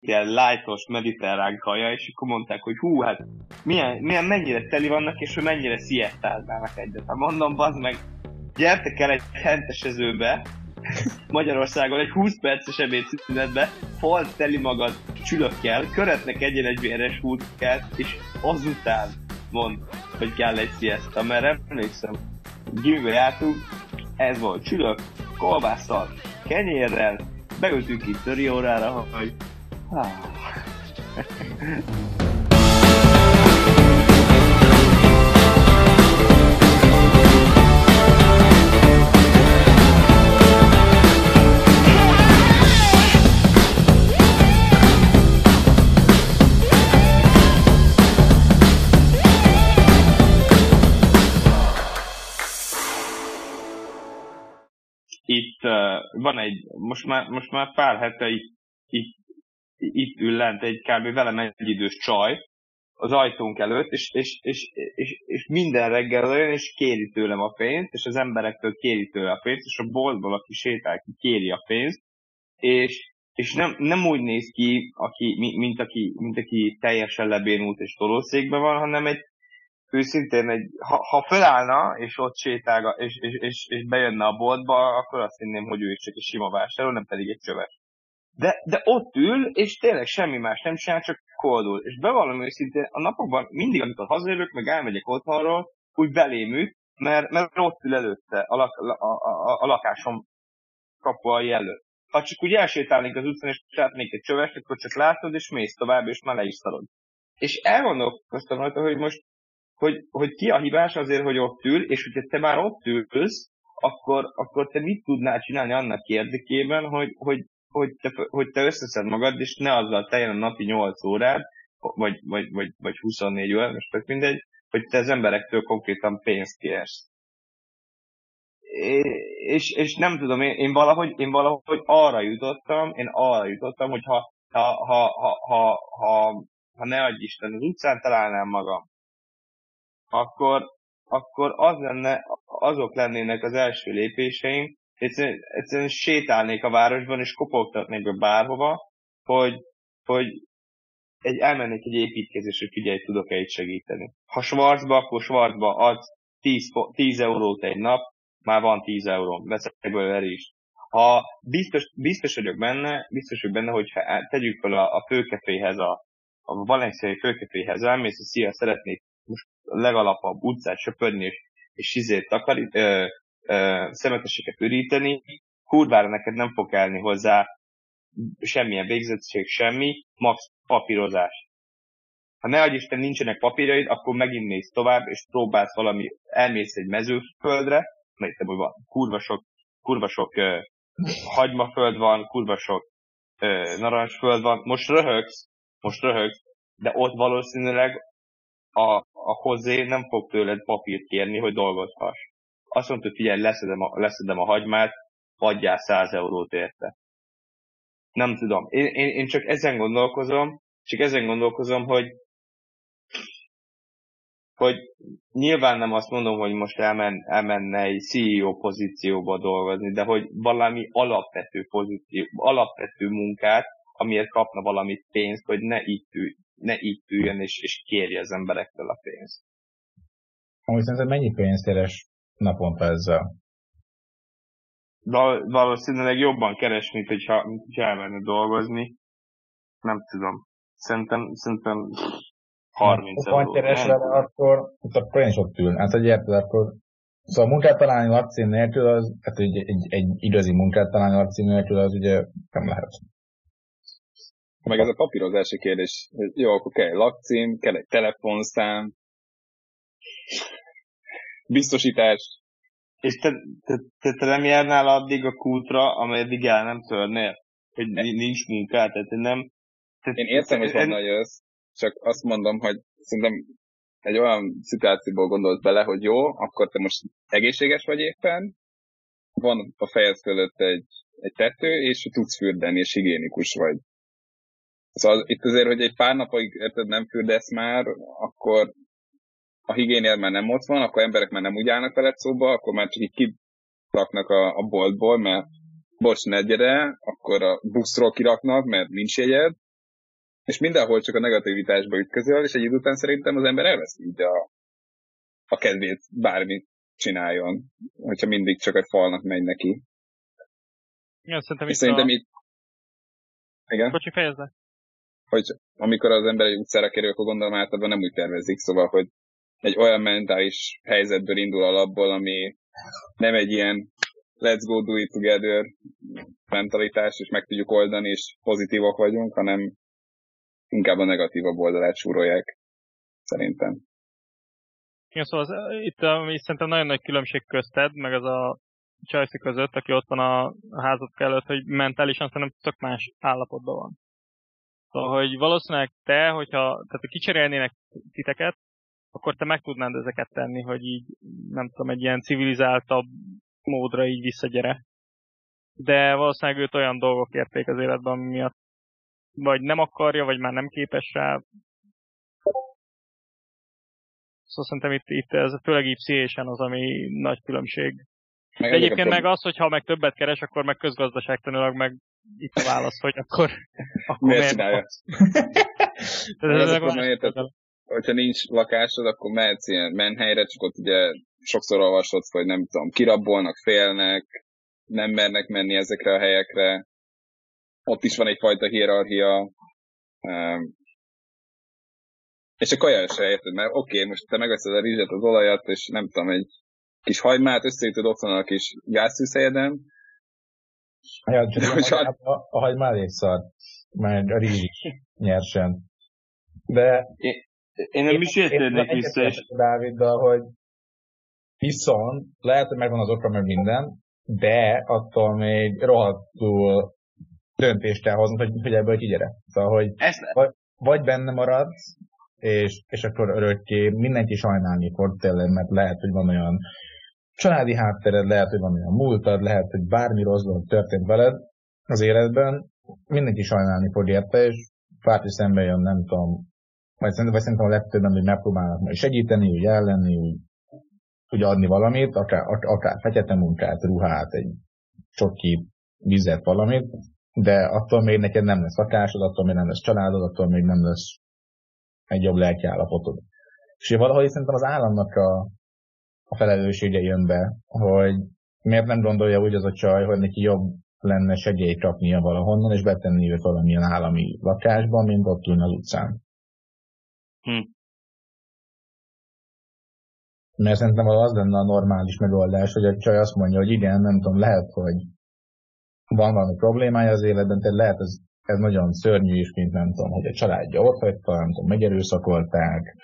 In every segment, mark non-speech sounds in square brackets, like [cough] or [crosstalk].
ilyen lightos mediterrán kaja, és akkor mondták, hogy hú, hát milyen, milyen mennyire teli vannak, és hogy mennyire sziasztáznának egyet. Hát mondom, bazd meg, gyertek el egy hentesezőbe, [laughs] Magyarországon egy 20 perces ebédszünetbe, falt teli magad csülökkel, köretnek egyen egy véres hútkát, és azután mond, hogy kell egy siesta, mert emlékszem, gimibe jártunk, ez volt csülök, kolbásszal, kenyérrel, beültünk itt töri órára, hogy... itt uh, van egy, most már, most már pár hete itt, itt, itt ül lent egy kb. velem egy idős csaj az ajtónk előtt, és, és, és, és, és minden reggel olyan, és kéri tőlem a pénzt, és az emberektől kéri tőle a pénzt, és a boltból, aki sétál, ki kéri a pénzt, és, és nem, nem úgy néz ki, aki, mint, aki, mint aki teljesen lebénult és tolószékben van, hanem egy őszintén, egy, ha, ha felállna, és ott sétál, és, és, és, és bejönne a boltba, akkor azt hinném, hogy ő is csak egy sima vásárló, nem pedig egy csöves. De, de ott ül, és tényleg semmi más nem csinál, csak koldul. És bevallom őszintén, a napokban mindig, amikor hazajövök, meg elmegyek otthonról, úgy belém mert, mert ott ül előtte, a, lak, a, a, a lakásom kapuai előtt. Ha csak úgy elsétálnék az utcán, és látnék egy csöves, akkor csak látod, és mész tovább, és már le is szalod. És elgondolkoztam rajta, hogy most hogy, hogy ki a hibás azért, hogy ott ül, és hogyha te már ott ülsz, akkor, akkor te mit tudnál csinálni annak érdekében, hogy, hogy, hogy, te, hogy te összeszed magad, és ne azzal teljen a napi 8 órád, vagy, vagy, vagy, vagy 24 órát, most tök mindegy, hogy te az emberektől konkrétan pénzt kérsz. És, és nem tudom, én, én, valahogy, én valahogy arra jutottam, én arra jutottam, hogy ha, ha, ha, ha, ha, ha, ha ne adj Isten, az utcán találnám magam, akkor, akkor az lenne, azok lennének az első lépéseim, egyszerűen, egyszerűen sétálnék a városban, és kopogtatnék be bárhova, hogy, hogy egy, elmennék egy építkezésre, hogy figyelj, tudok-e itt segíteni. Ha Schwarzba, akkor Schwarzba adsz 10, 10 eurót egy nap, már van 10 euró, veszek belőle is. Ha biztos, biztos vagyok benne, biztos vagyok benne, hogyha tegyük fel a, a főkeféhez, a, a valenciai főkeféhez elmész, hogy szia, szeretnék most legalapabb utcát söpörni, és, és izét takarít, szemeteseket üríteni, kurvára neked nem fog elni hozzá semmilyen végzettség, semmi, max papírozás. Ha ne adj Isten nincsenek papírjaid, akkor megint mész tovább, és próbálsz valami, elmész egy mezőföldre, mert hogy van kurva sok, kurva sok ö, hagymaföld van, kurva sok ö, narancsföld van, most röhögsz, most röhögsz, de ott valószínűleg a, a hozzé nem fog tőled papírt kérni, hogy dolgozhass. Azt mondta, hogy figyelj, leszedem a, leszedem a hagymát, adjál 100 eurót érte. Nem tudom. Én, én, én csak ezen gondolkozom, csak ezen gondolkozom, hogy hogy nyilván nem azt mondom, hogy most elmen, elmenne egy CEO pozícióba dolgozni, de hogy valami alapvető pozíció, alapvető munkát, amiért kapna valamit pénzt, hogy ne itt ülj, ne itt üljön és, és kérje az emberektől a pénzt. Amúgy szerintem mennyi pénzt keres naponta ezzel? Val- valószínűleg jobban keres, mint hogyha, mint hogyha elmenne dolgozni. Nem tudom. Szerintem, szerintem 30 euró. Ha keres vele, akkor, akkor én sok tűn. Hát, hogy érted, akkor Szóval munkát találni lakcím nélkül, az, hát egy, egy, egy igazi munkát találni lakcím nélkül, az ugye nem lehet. Meg ez a papírozási kérdés. Jó, akkor kell egy lakcím, kell egy telefonszám, biztosítás. És te, te, te, te nem járnál addig a kútra, ameddig el nem törnél? Hogy nincs munkát, tehát nem... Te, Én értem, hogy honnan jössz, csak azt mondom, hogy szerintem egy olyan szituációból gondolsz bele, hogy jó, akkor te most egészséges vagy éppen, van a fejed fölött egy, egy tető, és tudsz fürdeni, és higiénikus vagy. Szóval itt azért, hogy egy pár napig érted, nem fürdesz már, akkor a higiéniád már nem ott van, akkor emberek már nem úgy állnak veled szóba, akkor már csak így kiraknak a, a boltból, mert bocs, ne gyere, akkor a buszról kiraknak, mert nincs jegyed, és mindenhol csak a negativitásba ütközöl, és egy idő után szerintem az ember elveszi így a, a kedvét bármit csináljon, hogyha mindig csak egy falnak megy neki. Igen, szerintem és itt szerintem a... itt... Igen? Bocsi, fejezd Hogy amikor az ember egy utcára kerül, akkor gondolom általában nem úgy tervezik, szóval, hogy egy olyan mentális helyzetből indul alapból, ami nem egy ilyen let's go do it together mentalitás, és meg tudjuk oldani, és pozitívak vagyunk, hanem inkább a negatívabb oldalát súrolják, szerintem. Igen, szóval az, itt ami szerintem nagyon nagy különbség közted, meg az a Chelsea között, aki ott van a, házat előtt, hogy mentálisan szerintem tök más állapotban van. Szóval, hogy valószínűleg te, hogyha tehát, kicserélnének titeket, akkor te meg tudnád ezeket tenni, hogy így, nem tudom, egy ilyen civilizáltabb módra így visszagyere. De valószínűleg őt olyan dolgok érték az életben, ami miatt vagy nem akarja, vagy már nem képes rá. Szóval szerintem itt, itt ez főleg így pszichésen az, ami nagy különbség. Meg De egyébként meg az, hogy ha meg többet keres, akkor meg közgazdaságtanilag meg itt a válasz, hogy akkor, [laughs] akkor miért csinálja? [laughs] ez ez érted, hogyha nincs lakásod, akkor mehetsz ilyen menhelyre, csak ott ugye sokszor olvasod, hogy nem tudom, kirabolnak, félnek, nem mernek menni ezekre a helyekre, ott is van egyfajta hierarchia, és a kaja se érted, mert oké, okay, most te megveszed a rizset, az olajat, és nem tudom, egy kis hagymát összeütöd otthon a kis gázszűzhelyeden. Ja, csak a, a, a hagyma elég szar, mert a rizs nyersen. De én nem is értődnék vissza, és... Dáviddal, hogy viszont lehet, hogy megvan az oka, meg minden, de attól még rohadtul döntést kell hoznod, hogy, hogy ebből kigyere. Szóval, hogy Ezt... vagy, vagy benne maradsz, és, és akkor örökké mindenki sajnálni fog tényleg, mert lehet, hogy van olyan családi háttered, lehet, hogy van olyan múltad, lehet, hogy bármi rossz dolog történt veled az életben, mindenki sajnálni fog érte, és párti szembe jön, nem tudom, vagy szerintem, vagy szerintem a legtöbben, hogy megpróbálnak majd segíteni, úgy ellenni, úgy adni valamit, akár, akár fekete munkát, ruhát, egy csoki, vizet, valamit, de attól még neked nem lesz lakásod, attól még nem lesz családod, attól még nem lesz egy jobb lelkiállapotod. És valahogy szerintem az államnak a, a felelőssége jön be, hogy miért nem gondolja úgy az a csaj, hogy neki jobb lenne segélyt kapnia valahonnan, és betenni őt valamilyen állami lakásban, mint ott ülne az utcán. Hm. Mert szerintem az lenne a normális megoldás, hogy a csaj azt mondja, hogy igen, nem tudom, lehet, hogy van valami problémája az életben, tehát lehet ez, ez nagyon szörnyű is, mint nem tudom, hogy a családja ott hagyta, nem tudom, megerőszakolták,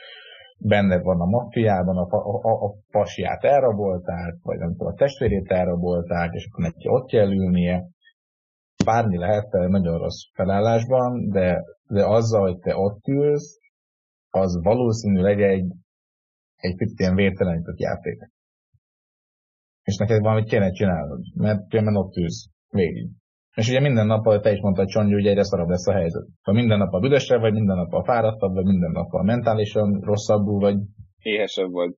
benne van a maffiában, a, a, a, pasját elrabolták, vagy nem tudom, a testvérét elrabolták, és akkor neki ott kell ülnie. Bármi lehet nagyon rossz felállásban, de, de azzal, hogy te ott ülsz, az valószínűleg egy, egy picit ilyen vértelenített játék. És neked valamit kéne csinálnod, mert különben ott ülsz végig. És ugye minden nap, te is mondtad, Csongy, ugye egyre szarabb lesz a helyzet. Ha minden nap a büdösre vagy, minden nap a fáradtabb, vagy minden nap a mentálisan rosszabbul vagy. Éhesebb vagy.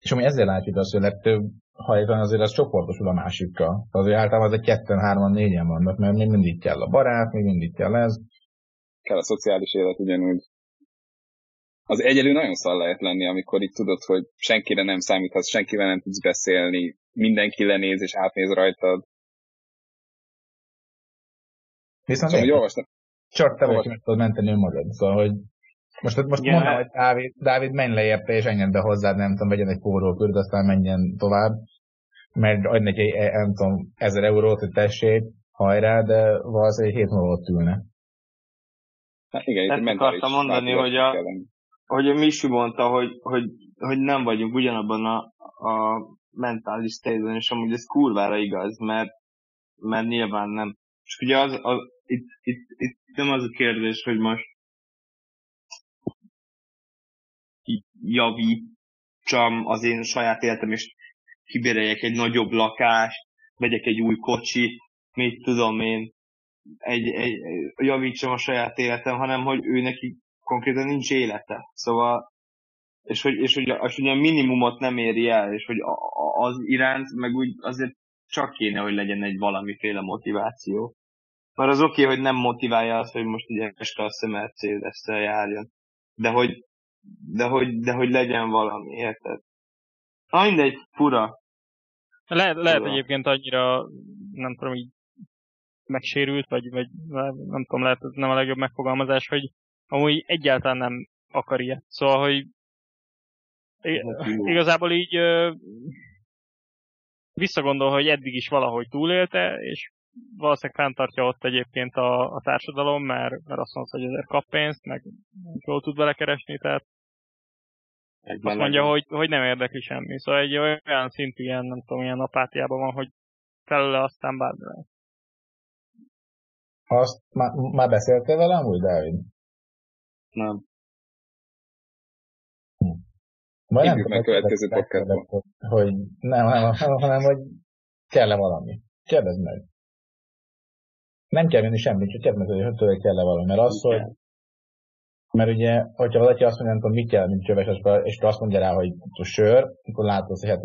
És ami ezzel látjuk azt, hogy legtöbb hajtan azért az csoportosul a másikkal. Azért általában az egy ketten, hárman, négyen vannak, mert még mindig kell a barát, még mindig kell ez. Kell a szociális élet ugyanúgy. Az egyelő nagyon szal lehet lenni, amikor itt tudod, hogy senkire nem számíthatsz, senkivel nem tudsz beszélni, mindenki lenéz és átnéz rajtad Viszont szóval, hogy olvastam. Csak te vagy, meg tudod menteni önmagad. Szóval, hogy most, most yeah. mondom, hogy Dávid, Dávid menj le érte, és enjen be hozzád, nem tudom, vegyen egy forrókört, aztán menjen tovább, mert adj neki, eh, nem tudom, ezer eurót, hogy tessék, hajrá, de valószínűleg hét múlva ott ülne. Hát igen, Ezt akartam mondani, hogy a, hogy a Misi mondta, hogy, hogy, hogy nem vagyunk ugyanabban a, a mentális state és amúgy ez kurvára igaz, mert, mert nyilván nem. És ugye az, az itt, itt, itt nem az a kérdés, hogy most javítsam az én saját életem, és kibéreljek egy nagyobb lakást, vegyek egy új kocsi, mit tudom én, egy, egy, javítsam a saját életem, hanem hogy ő neki konkrétan nincs élete. Szóval és hogy, és hogy, és hogy a minimumot nem éri el, és hogy az iránt meg úgy azért csak kéne, hogy legyen egy valamiféle motiváció. Mert az oké, okay, hogy nem motiválja azt, hogy most ugye este a mercedes járjon. De hogy, de hogy, de hogy legyen valami, érted? Na mindegy, fura. Le, lehet egyébként annyira, nem tudom, így megsérült, vagy, vagy nem tudom, lehet ez nem a legjobb megfogalmazás, hogy amúgy egyáltalán nem akar ilyet. Szóval, hogy igazából így visszagondol, hogy eddig is valahogy túlélte, és valószínűleg fenntartja ott egyébként a, a társadalom, mert, mert azt mondta, hogy ezért kap pénzt, meg jól tud belekeresni, tehát egy azt mondja, hogy, hogy nem érdekli semmi. Szóval egy olyan szintű ilyen, nem tudom, ilyen apátiában van, hogy felőle aztán bármi. Azt már, már beszéltél velem úgy, Dávid? Nem. Majd nem meg következő podcastban. Hogy nem, nem, hanem, hogy kell-e valami. Kérdezd meg. Nem kell menni semmit, csak kérdezd meg, hogy tőle kell-e valami. Mert az, hogy mert ugye, hogyha valaki azt mondja, hogy mit kell, mint csöves, és te azt mondja rá, hogy a sör, akkor látod, hogy hát,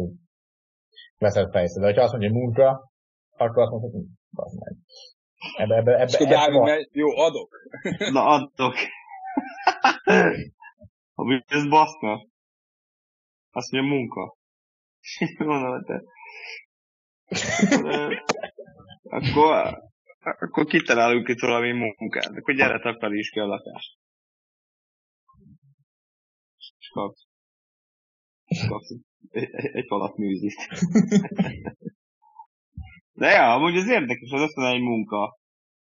veszed fejszed. De ha azt mondja, hogy munka, akkor azt mondod, hogy az meg. Ebbe, ebbe, ebbe, ebbe, ebbe megy, jó, adok. Na, adok. Ami ez baszna. Azt mondja, munka. [laughs] Mondom, te. akkor, akkor kitalálunk itt valami munkát. Akkor gyere, takaríts ki a lakást. És kapsz. kapsz egy, egy falat műzit. [laughs] De ja, amúgy az érdekes, az azt mondja, egy munka.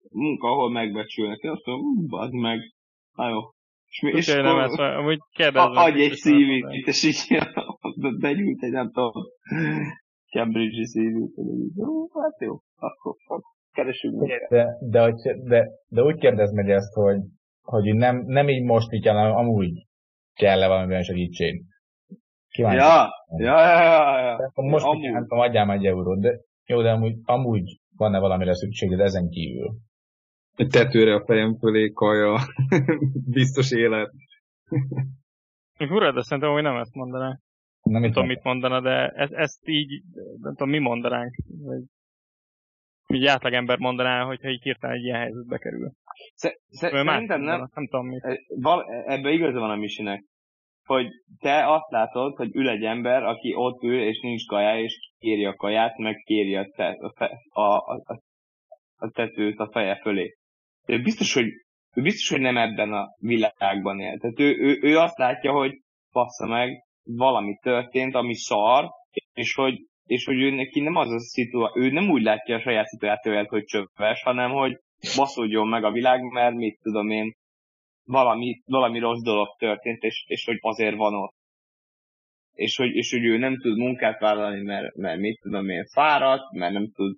Munka, ahol megbecsülnek. Én azt mondom, bazd meg. Na jó, és, mi, és nem ezt, amúgy kérdezem. Adj egy CV-t, és így begyűjt egy, nem tudom, Cambridge-i CV-t. Hát jó, akkor keresünk. De, de, de, de, de úgy kérdez meg ezt, hogy, hogy nem, nem így most így, hanem amúgy kell-e valamiben segítség. Kíváncsi. Ja, ja, ja, ja, ja. Most amúgy. nem tudom, adjál egy eurót, de jó, de amúgy, amúgy van-e valamire szükséged ezen kívül? Egy tetőre a fejem fölé, kaja, [laughs] biztos élet. Fura, de szerintem hogy nem ezt mondaná. Nem, nem tudom, mit mondana, de ezt, ezt így, nem tudom, mi mondanánk. Vagy így átlagember mondaná, hogyha így hirtelen egy ilyen helyzetbe kerül. Szerintem nem, nem tudom mit. Ebben igaza van a Misinek, hogy te azt látod, hogy ül egy ember, aki ott ül, és nincs kaja, és kéri a kaját, meg kéri a, te, a, a, a, a tetőt a feje fölé ő biztos, hogy, ő biztos, hogy nem ebben a világban él. Tehát ő, ő, ő azt látja, hogy passza meg, valami történt, ami szar, és hogy, és hogy ő neki nem az a szituáció, ő nem úgy látja a saját szituációját, hogy csöpves, hanem hogy baszódjon meg a világ, mert mit tudom én, valami, valami rossz dolog történt, és, és hogy azért van ott. És hogy, és hogy ő nem tud munkát vállalni, mert, mert mit tudom én, fáradt, mert nem tud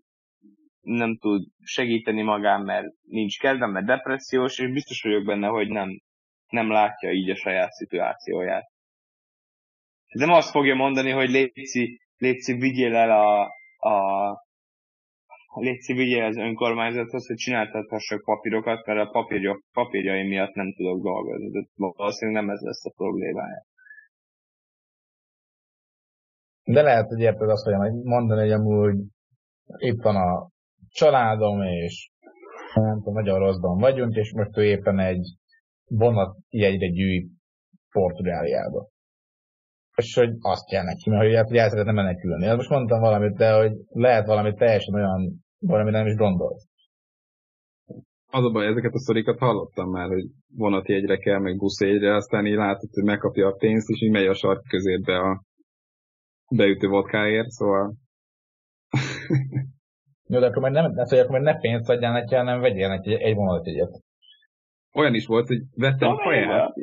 nem tud segíteni magán, mert nincs kedvem, mert depressziós, és biztos vagyok benne, hogy nem, nem látja így a saját szituációját. Nem azt fogja mondani, hogy Léci, Léci vigyél el a, a Léci vigyél az önkormányzathoz, hogy csináltathassak papírokat, mert a papírja, papírjai miatt nem tudok dolgozni. De valószínűleg nem ez lesz a problémája. De lehet, hogy érted azt, hogy mondani, hogy amúgy itt van a családom, és nem tudom, nagyon rosszban vagyunk, és most ő éppen egy vonat jegyre gyűjt Portugáliába. És hogy azt kell neki, mert hogy, hát, hogy el szeretne menekülni. Hát most mondtam valamit, de hogy lehet valami teljesen olyan, valami nem is gondolsz. Az a baj, ezeket a szorikat hallottam már, hogy vonatjegyre kell, meg buszjegyre, aztán így látod, hogy megkapja a pénzt, és így megy a sark közébe a beütő vodkáért, szóval [laughs] Jó, de akkor majd nem, hát, hogy akkor majd ne pénzt adjál neki, hanem vegyél neki egy egyet. Olyan is volt, hogy vettem a kaját,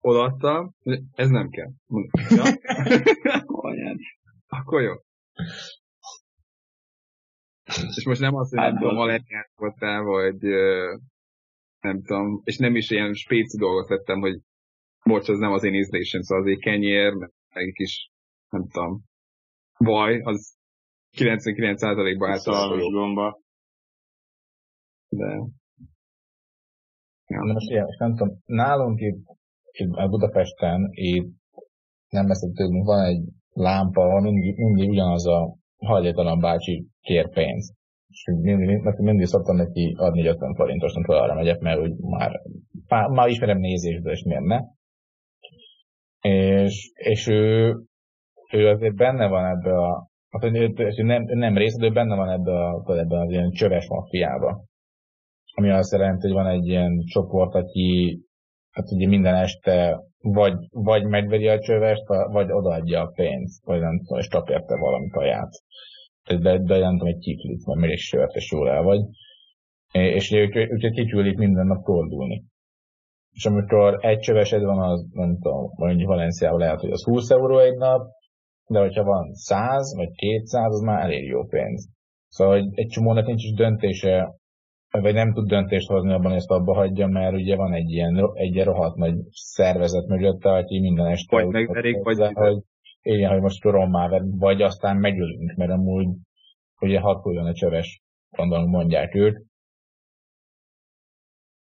odaadtam, ez nem kell. Ja? [laughs] akkor jó. És most nem az, hogy nem tudom, allergiát voltál, vagy nem tudom, és nem is ilyen spéci dolgot vettem, hogy bocs, az nem az én ízlésem, szóval azért kenyér, meg egy kis, nem tudom, vaj, az 99%-ban általában gomba. De... Ja. Most ilyen, és nem tudom, nálunk itt, itt a Budapesten, itt nem messze tőlünk van egy lámpa, ahol mindig, mindig ugyanaz a hajlétalan bácsi kér pénzt. és mindig, mindig, mindig szoktam neki adni 50 forintos, amikor arra megyek, mert úgy már, már, már ismerem nézésből, és miért ne. És, és ő, ő azért benne van ebbe a, hát, ő nem, nem rész, de ő benne van ebbe, a, ebbe az ilyen csöves maffiába. Ami azt jelenti, hogy van egy ilyen csoport, aki hát ugye minden este vagy, vagy megveri a csövest, vagy odaadja a pénzt, vagy nem tudom, és kap érte valami kaját. Tehát be, be nem tudom, egy kiklit, vagy még sört, és jól el vagy. És úgyhogy kiküldik minden nap fordulni. És amikor egy csövesed van, az nem tudom, mondjuk Valenciában lehet, hogy az 20 euró egy nap, de hogyha van 100 vagy 200, az már elég jó pénz. Szóval egy csomónak nincs is döntése vagy nem tud döntést hozni abban, hogy ezt abba hagyja, mert ugye van egy ilyen, egy ilyen rohadt nagy szervezet mögötte, aki minden este... Vagy megverik, vagy... Hogy, igen, hogy most rommá vagy aztán megölünk, mert amúgy ugye hakuljon a csöves, gondolom mondják ők.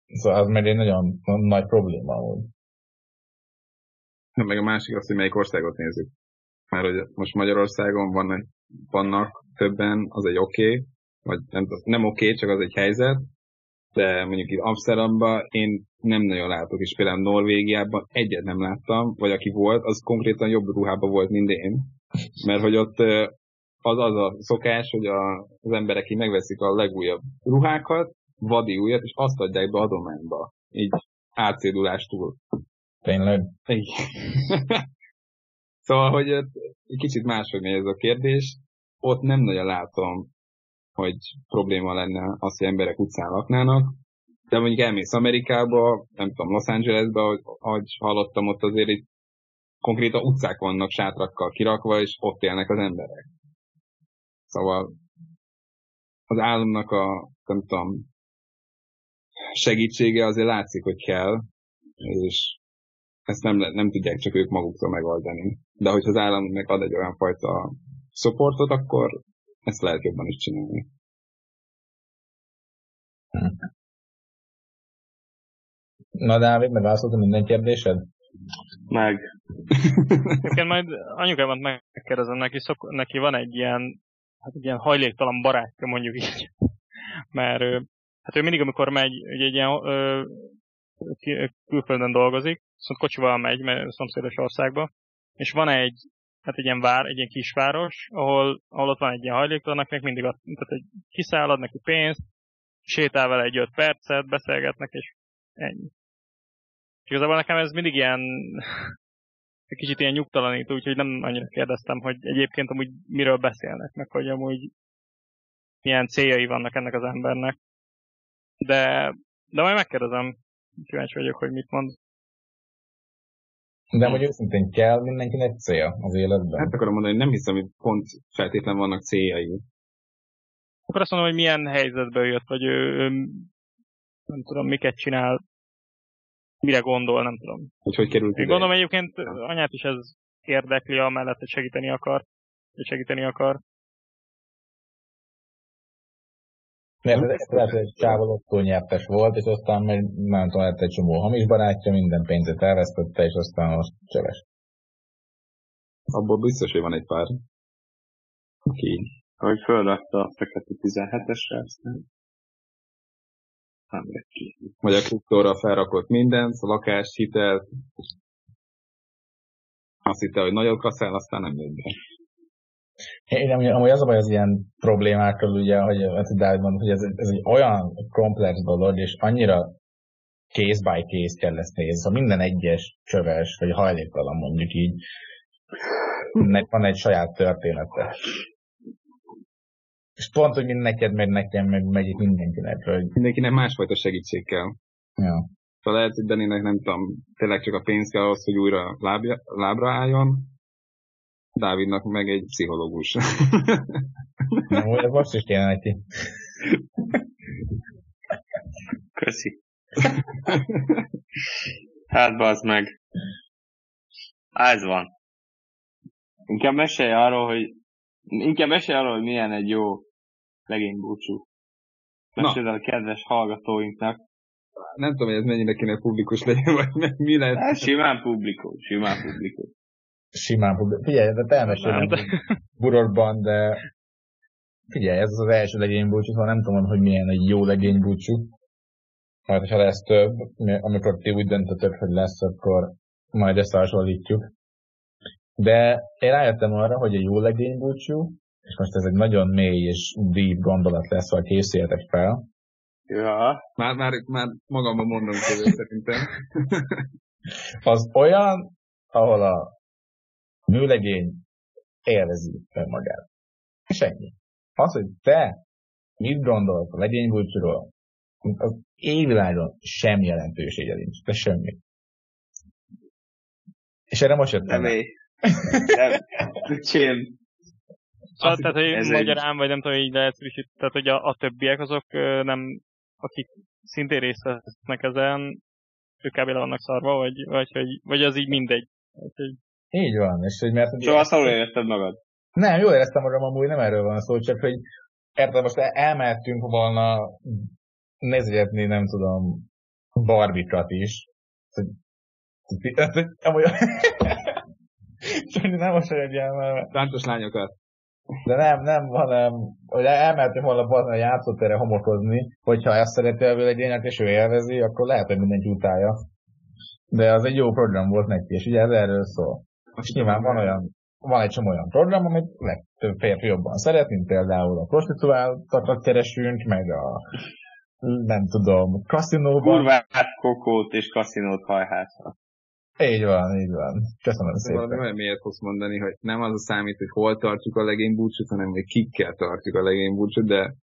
Szóval az meg egy nagyon nagy probléma amúgy. Meg a másik az, hogy melyik országot nézzük. Mert hogy most Magyarországon vannak, vannak többen, az egy oké, okay, vagy nem, nem oké, okay, csak az egy helyzet, de mondjuk itt Amsterdamban én nem nagyon látok, és például Norvégiában egyet nem láttam, vagy aki volt, az konkrétan jobb ruhában volt, mint én. Mert hogy ott az az a szokás, hogy a, az emberek így megveszik a legújabb ruhákat, vadi újat, és azt adják be adományba. Így átszédulástól. Tényleg? [laughs] szóval, hogy egy kicsit máshogy ez a kérdés. Ott nem nagyon látom hogy probléma lenne az, hogy emberek utcán laknának. De mondjuk elmész Amerikába, nem tudom, Los Angelesbe, ahogy, ahogy hallottam, ott azért itt konkrétan utcák vannak sátrakkal kirakva, és ott élnek az emberek. Szóval az államnak a, nem tudom, segítsége azért látszik, hogy kell, és ezt nem, nem tudják csak ők maguktól megoldani. De hogyha az államnak ad egy olyan fajta szopportot, akkor ezt lehet jobban is csinálni. Na Dávid, megválaszoltam minden kérdésed? Meg. Igen, majd anyukámat megkérdezem, neki, szok, neki van egy ilyen, hát egy ilyen hajléktalan barátja, mondjuk így. Mert hát ő mindig, amikor megy, ugye egy ilyen ö, külföldön dolgozik, szóval kocsival megy, mert szomszédos országba, és van egy hát egy ilyen vár, egy ilyen kisváros, ahol, ahol ott van egy ilyen hajléktalan, akinek mindig ad, tehát egy kiszállad neki pénzt, sétál vele egy öt percet, beszélgetnek, és ennyi. És igazából nekem ez mindig ilyen [laughs] egy kicsit ilyen nyugtalanító, úgyhogy nem annyira kérdeztem, hogy egyébként amúgy miről beszélnek, meg hogy amúgy milyen céljai vannak ennek az embernek. De, de majd megkérdezem, kíváncsi vagyok, hogy mit mond. De hogy őszintén kell mindenkinek cél az életben? Hát akarom mondani, hogy nem hiszem, hogy pont feltétlen vannak céljai. Akkor azt mondom, hogy milyen helyzetből jött, vagy ő, ő nem tudom, miket csinál, mire gondol, nem tudom. Hogy hogy került ide? Gondolom egyébként anyát is ez érdekli, amellett, hogy segíteni akar. Hogy segíteni akar. Mert ez lehet, hogy csávolottó nyertes volt, és aztán meg nem tudom, lett egy csomó hamis barátja, minden pénzet elvesztette, és aztán most csöves. Abból biztos, hogy van egy pár. Ki? Hogy fölrakta a fekete 17-esre, aztán nem lett ki. Vagy a kriptóra felrakott mindent, a lakás, hitelt, azt hitte, hogy nagyot kaszál, aztán nem jött be. Én amúgy, amúgy az a baj az ilyen problémákkal, ugye, hogy, hát Dávid mondta, hogy ez, ez egy olyan komplex dolog, és annyira case by case kell ezt nézni. Szóval minden egyes csöves, vagy hajléktalan mondjuk így, nek van egy saját története. És pont, hogy mind neked, meg nekem, meg, meg itt mindenkinek. Hogy... Mindenkinek másfajta segítség kell. Ja. Szóval lehet, hogy Daninek nem tudom, tényleg csak a pénz kell ahhoz, hogy újra lábja, lábra álljon, Dávidnak meg egy pszichológus. Na, most is kéne neki. Köszi. Hát bazd meg. Ez van. Inkább mesélj arról, hogy inkább mesélj arról, hogy milyen egy jó legénybúcsú. Mesélj a kedves hallgatóinknak. Nem tudom, hogy ez mennyire kéne publikus legyen, vagy mi lesz. Hát, simán publikus, simán publikus simán. Figyelj, de elmesélem burokban, de figyelj, ez az első legénybúcsú, szóval nem tudom, hogy milyen egy jó legénybúcsú. Majd, ha lesz több, amikor ti úgy döntötök, hogy lesz, akkor majd ezt hasonlítjuk. De én rájöttem arra, hogy a jó legénybúcsú, és most ez egy nagyon mély és deep gondolat lesz, hogy készüljetek fel. Ja. Már, már, már magamban mondom közül szerintem. [laughs] az olyan, ahol a nőlegény élvezi önmagát. És ennyi. Az, hogy te mit gondolsz a legénybúcsúról, az égvilágon semmi jelentősége nincs, de semmi. És erre most jöttem. Nem, nem, nem, Szóval, tehát, hogy ez magyarán, egy... vagy nem tudom, hogy így lehet tehát, hogy a, a többiek azok nem, akik szintén részt vesznek ezen, ők kb. le vannak szarva, vagy, vagy, vagy, vagy az így mindegy. Úgyhogy... Így van, és hogy mert... Szóval azt jól érezted magad? Nem, jól éreztem magam amúgy, nem erről van szó, csak hogy érted, most elmehetünk volna nézegetni, nem tudom, barbikat is. Hogy, amúgy, nem most egy ilyen... Rántos lányokat. De nem, nem, hanem, hogy elmehetünk volna a játszótere homokozni, hogyha ezt szereti a völgyének, és ő élvezi, akkor lehet, hogy mindenki utálja. De az egy jó program volt neki, és ugye ez erről szól. És nyilván van olyan, van egy csomó olyan program, amit legtöbb férfi jobban szeret, mint például a prostituáltakat keresünk, meg a nem tudom, kaszinóban. Kurvát, kokót és kaszinót hajhászat. Így van, így van. Köszönöm szépen. Valami miért fogsz mondani, hogy nem az a számít, hogy hol tartjuk a legénybúcsút, hanem hogy kikkel tartjuk a legénybúcsút, de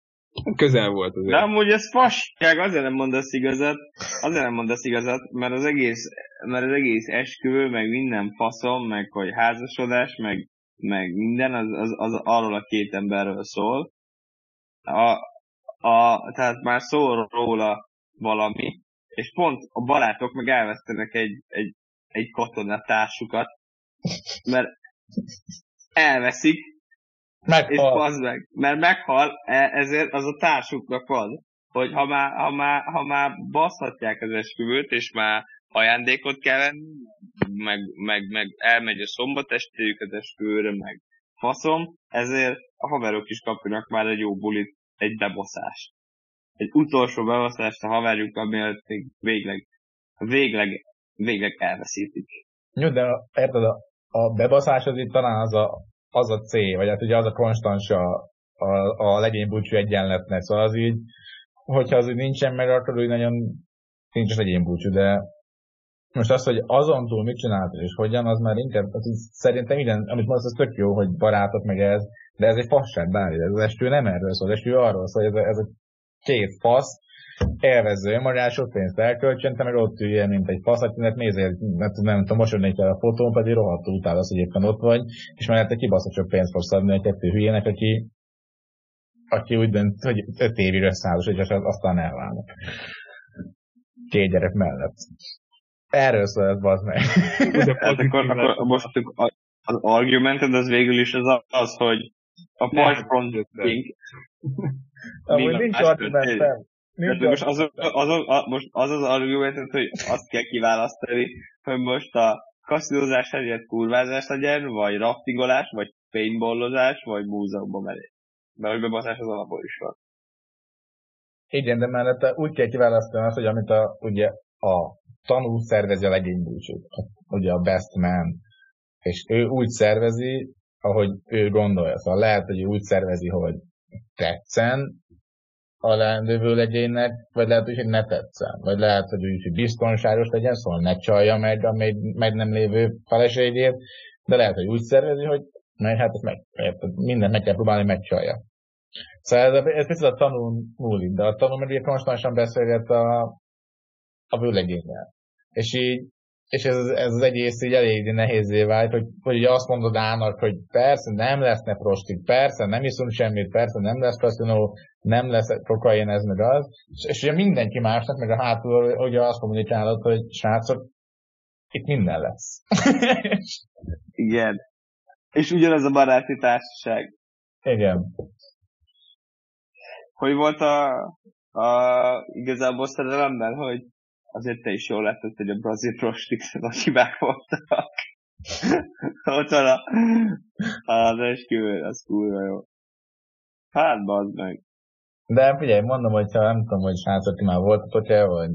közel volt azért. De amúgy ez fasság, azért nem mondasz igazat, azért nem mondasz igazat, mert az egész, mert az egész esküvő, meg minden faszom, meg hogy házasodás, meg, meg minden, az, az, az arról a két emberről szól. A, a, tehát már szól róla valami, és pont a barátok meg elvesztenek egy, egy egy katonatársukat, mert elveszik, meghal. és meg, mert meghal, e, ezért az a társuknak van, hogy ha már, ha már, ha már baszhatják az esküvőt, és már ajándékot kell venni, meg, meg, meg elmegy a szombatestéjük az esküvőre, meg faszom, ezért a haverok is kapjanak már egy jó bulit, egy beboszást. Egy utolsó beboszást a haverjuk, ami végleg, végleg végleg elveszítik. Jó, de érted, a, a bebaszás az itt talán az a, az a C, vagy hát ugye az a konstans a, a, a legénybúcsú egyenletnek, szóval az így, hogyha az úgy nincsen meg, akkor úgy nagyon nincs az legénybúcsú, de most az, hogy azon túl mit csináltad és hogyan, az már inkább, az szerintem igen, amit mondasz, az tök jó, hogy barátok meg ez, de ez egy fasság bármi, ez az estő nem erről szól, az estő arról szól, hogy ez a, ez a két fasz, élvező önmagát, sok pénzt elköltsön, te meg ott ülje, mint egy faszatjének, nézzél, nem, nem tudom, mosodni kell a fotón, pedig rohadtul utálsz, hogy éppen ott vagy, és mellette kibaszott sok pénzt fogsz adni egy kettő hülyének, aki, aki úgy dönt, hogy öt évig összeállós, és aztán elválnak. Két gyerek mellett. Erről szól ez, bazd meg. hát akkor, akkor most az argumented az végül is az, az hogy a Pajs King. Amúgy nincs argumentem. Hát most az, az, az, most az az argumentet, hogy azt kell kiválasztani, hogy most a kaszinózás helyett kurvázás legyen, vagy raftingolás, vagy paintballozás, vagy múzeumban menés. Mert hogy bebaszás az alapból is van. Igen, de mellette úgy kell kiválasztani azt, hogy amit a, ugye a tanú szervezi a legénybúcsút, ugye a best man, és ő úgy szervezi, ahogy ő gondolja. Szóval lehet, hogy úgy szervezi, hogy tetszen, a leendő legyének, vagy lehet, hogy ne tetszen, vagy lehet, hogy úgy, hogy biztonságos legyen, szóval ne csalja meg a meg, meg nem lévő feleségét, de lehet, hogy úgy szervezi, hogy mert hát meg, mindent meg kell próbálni, megcsalja. Szóval ez, ez picit a tanul múlik, de a tanul meg konstantan beszélget a, a vőlegényel. És így és ez, ez az egész így elég nehézé vált, hogy, hogy azt mondod Ának, hogy persze nem leszne prostik, persze nem iszunk semmit, persze nem lesz kaszinó, nem lesz kokain, ez meg az, és, és ugye mindenki másnak, meg a hátul ugye azt kommunikálod, hogy srácok, itt minden lesz. [laughs] Igen. És ugyanaz a baráti társaság. Igen. Hogy volt a, a igazából szerelemben, hogy azért te is jól láttad, hogy a brazil prostixen a hibák voltak. [laughs] Ott van a, az esküvő, az kurva jó. Hát, bazd meg. De figyelj, mondom, hogyha nem tudom, hogy srácok, ti már voltatok-e, vagy...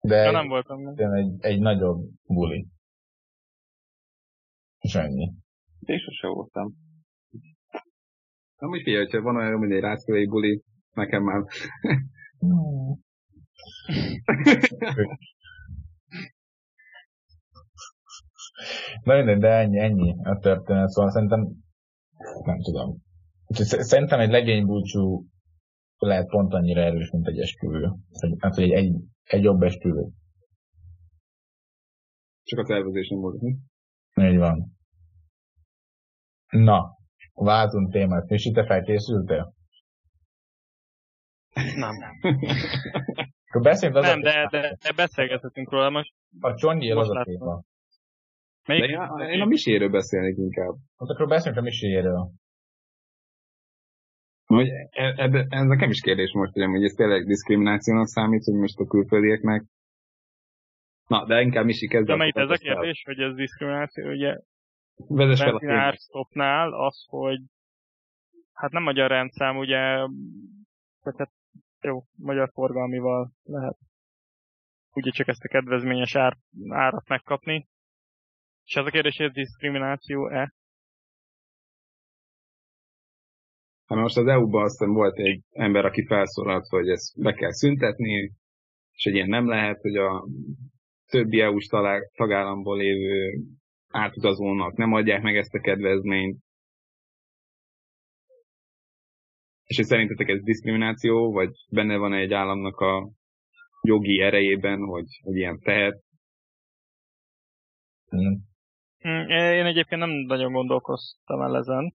De ja, nem voltam. Nem. Egy, egy nagyobb buli. És ennyi. Én sose voltam. Na, úgy figyelj, hogyha van olyan, hogy egy rászkói buli, nekem már... Na minden, de ennyi, ennyi a történet, szóval szerintem nem tudom. Szerintem egy legény búcsú lehet pont annyira erős, mint egy esküvő. Hát, hogy egy, egy, egy jobb esküvő. Csak a tervezés nem volt, mi? Így van. Na, váltunk témát. És itt felkészültél? Nem. [laughs] Akkor beszéljünk az Nem, de, de, de beszélgethetünk róla most. A Csonyi az a téma. Melyik? De én, én a miséről beszélnék inkább. Hát akkor beszéljünk a miséről. Hogy ez, e, ez nekem is kérdés most, hogy ez tényleg diszkriminációnak számít, hogy most a külföldieknek. Na, de inkább Misi kezd. De melyik ez a kérdés, hogy ez diszkrimináció, ugye Vezess fel a stopnál az, hogy hát nem magyar rendszám, ugye, tehát jó, magyar forgalmival lehet ugye csak ezt a kedvezményes ár, árat megkapni. És ez a kérdés, hogy ez diszkrimináció-e? Hát most az EU-ban aztán volt egy ember, aki felszólalt, hogy ezt be kell szüntetni, és egy ilyen nem lehet, hogy a többi EU-s tagállamból lévő átutazónak nem adják meg ezt a kedvezményt. És hogy szerintetek ez diszkrimináció, vagy benne van egy államnak a jogi erejében, hogy, hogy ilyen tehet? Hmm. Én egyébként nem nagyon gondolkoztam el ezen,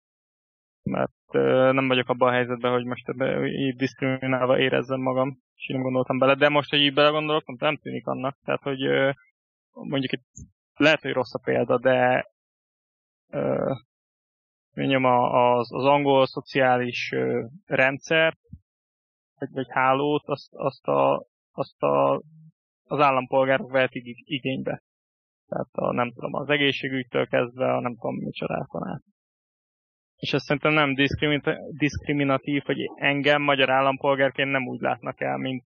mert nem vagyok abban a helyzetben, hogy most ebbe így diszkriminálva érezzem magam, és én nem gondoltam bele, de most, hogy így belegondolok, nem tűnik annak. Tehát, hogy mondjuk itt lehet, hogy rossz a példa, de mondjam, az, az angol szociális rendszert, vagy, vagy hálót, azt, azt, a, azt a, az állampolgárok vehetik igénybe. Tehát a, nem tudom, az egészségügytől kezdve a nem tudom micsodákon át. És ezt szerintem nem diszkriminatív, hogy engem magyar állampolgárként nem úgy látnak el, mint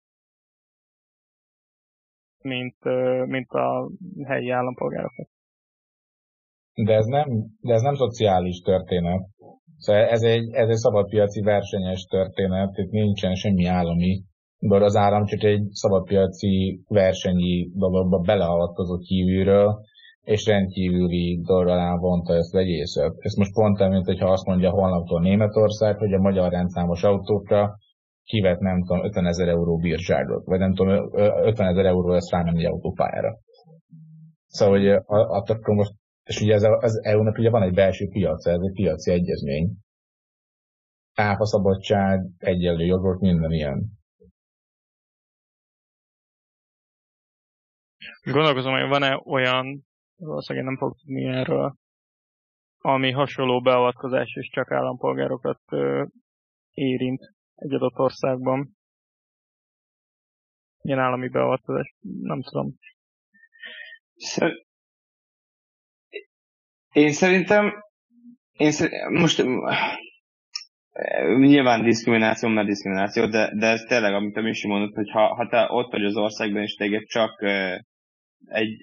mint, mint a helyi állampolgárokat. De ez nem, de ez nem szociális történet. Szóval ez egy, ez egy szabadpiaci versenyes történet, itt nincsen semmi állami, de az állam csak egy szabadpiaci versenyi dologba beleavatkozott kívülről, és rendkívüli dolog vonta ezt az egészet. Ezt most pont mint hogyha azt mondja holnaptól Németország, hogy a magyar rendszámos autókra kivet, nem tudom, 50 ezer euró bírságot, vagy nem tudom, 50 ezer euró lesz rámenni autópályára. Szóval, hogy akkor most, és ugye ez az EU-nak ugye van egy belső piac, ez egy piaci egyezmény. Áfa szabadság, egyenlő jogok, minden ilyen. Gondolkozom, hogy van-e olyan, valószínűleg nem fog tudni erről, ami hasonló beavatkozás és csak állampolgárokat érint egy adott országban. Ilyen állami beavatkozás, nem tudom. Szer- én szerintem, én szerintem, most nyilván diszkrimináció, mert diszkrimináció, de, de ez tényleg, amit a Misi mondott, hogy ha, ha te ott vagy az országban, és téged csak egy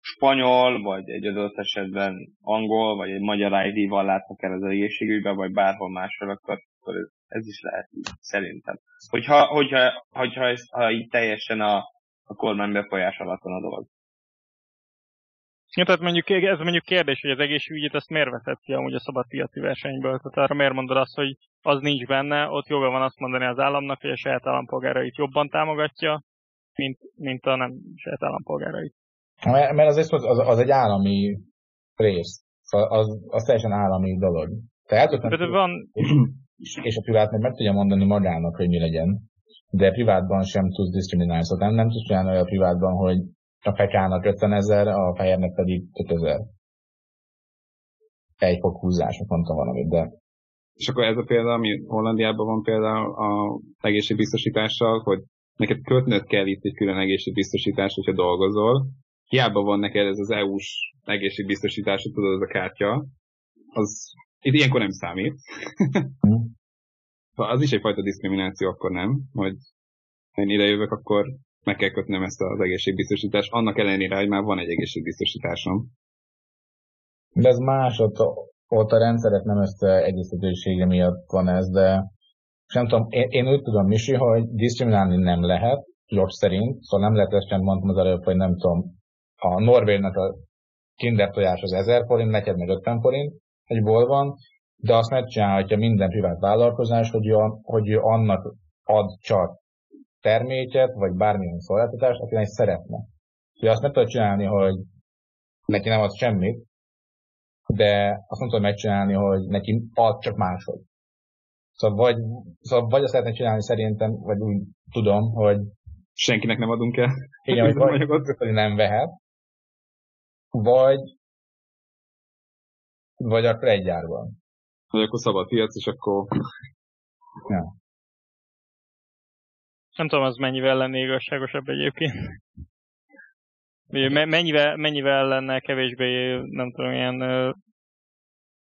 spanyol, vagy egy adott esetben angol, vagy egy magyar ID-val látnak el az egészségügyben, vagy bárhol máshol, akkor, akkor ez ez is lehet így, szerintem. Hogyha, hogyha, hogyha ez, ha így teljesen a, a kormány befolyás alatt van a dolog. Ja, tehát mondjuk, ez mondjuk kérdés, hogy az egészségügyet ezt miért veszed ki amúgy a szabad piaci versenyből? Tehát arra miért mondod azt, hogy az nincs benne, ott joga van azt mondani az államnak, hogy a saját állampolgárait jobban támogatja, mint, mint a nem saját állampolgárait. Mert az, az, az egy állami rész. Szóval az, az teljesen állami dolog. Tehát de van, és a privát meg meg tudja mondani magának, hogy mi legyen. De privátban sem tudsz diszkriminálni. Szóval nem, nem tudsz olyan privátban, hogy a fekának 50 ezer, a fehérnek pedig 5 ezer. Egy fok húzásnak mondtam valamit, de... És akkor ez a példa, ami Hollandiában van például a egészségbiztosítással, hogy neked kötnöd kell itt egy külön egészségbiztosítás, hogyha dolgozol. Hiába van neked ez az EU-s egészségbiztosítás, tudod, ez a kártya, az itt ilyenkor nem számít. az is egyfajta diszkrimináció, akkor nem, hogy én ide jövök, akkor meg kell kötnöm ezt az egészségbiztosítást, annak ellenére, hogy már van egy egészségbiztosításom. De ez más, ott, ott a rendszerek nem összeegyeztetősége miatt van ez, de nem tudom, én, én úgy tudom, Misi, hogy diszkriminálni nem lehet, jog szerint, szóval nem lehet ezt sem mondtam az előbb, hogy nem tudom, a Norvégnak a kinder tojás az 1000 forint, neked meg 50 forint egy boltban, de azt megcsinálhatja minden privát vállalkozás, hogy, ő, hogy annak ad csak terméket, vagy bármilyen szolgáltatást, akinek szeretne. Ugye azt nem tudod csinálni, hogy neki nem ad semmit, de azt nem tudod megcsinálni, hogy neki ad csak máshogy. Szóval vagy, szóval vagy azt lehetne csinálni szerintem, vagy úgy tudom, hogy senkinek nem adunk el. Igen, hogy, [laughs] vagy, nem vehet, vagy vagy akkor egy gyárban. Vagy akkor szabad piac, és akkor... Ja. Nem tudom, az mennyivel lenne igazságosabb egyébként. Mennyivel, mennyivel lenne kevésbé, nem tudom, ilyen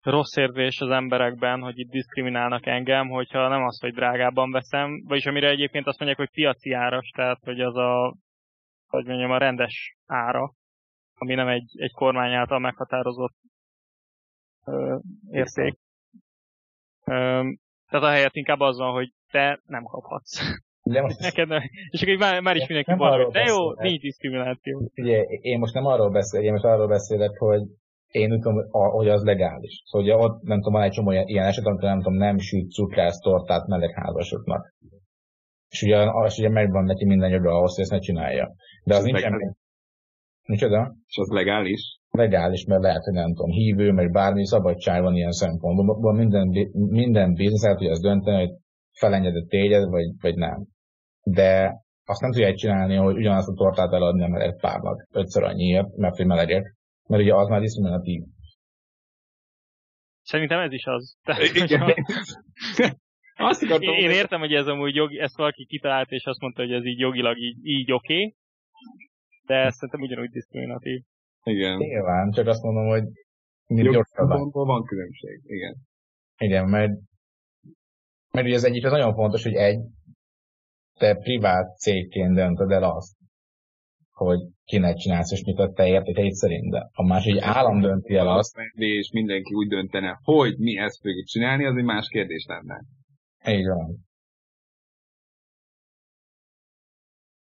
rossz érzés az emberekben, hogy itt diszkriminálnak engem, hogyha nem az, hogy drágábban veszem, vagyis amire egyébként azt mondják, hogy piaci áras, tehát hogy az a, hogy mondjam, a rendes ára, ami nem egy, egy kormány által meghatározott ö, érték. Ö, tehát a helyet inkább az van, hogy te nem kaphatsz. De most Neked nem. És akkor már, már is mindenki van, hogy de jó, nincs diszkrimináció. Ugye, én most nem arról beszélek, én most arról beszélek, hogy én úgy tudom, hogy az legális. Szóval ugye ott nem tudom, van egy csomó ilyen eset, amikor nem tudom, nem süt cukrász tortát melegházasoknak. És ugye, és ugye megvan neki minden joga ahhoz, hogy ezt ne csinálja. De az nincsen... Micsoda? És az legális? Legális, mert lehet, hogy nem tudom, hívő, meg bármi szabadság van ilyen szempontból. Minden, minden biznisz hogy az dönteni, hogy felengedett téged, vagy, vagy nem. De azt nem tudja csinálni, hogy ugyanazt a tortát eladni a meleg párnak ötször annyiért, mert hogy melegek, mert ugye az már diszkriminatív. Szerintem ez is az. [laughs] Tehát, [laughs] azt én, én értem, hogy ez amúgy jogi, ezt valaki kitalált, és azt mondta, hogy ez így jogilag így, így oké, okay, de ezt szerintem ugyanúgy diszkriminatív. Igen. Nyilván, csak azt mondom, hogy gyorsabban. van különbség, igen. Igen, mert, mert ugye az egyik az nagyon fontos, hogy egy, te privát cégként döntöd el azt, hogy kinek csinálsz, és mit a te értékeid szerint. De a másik, hogy állam dönti el azt. És mindenki úgy döntene, hogy mi ezt fogjuk csinálni, az egy más kérdés lenne. Így van.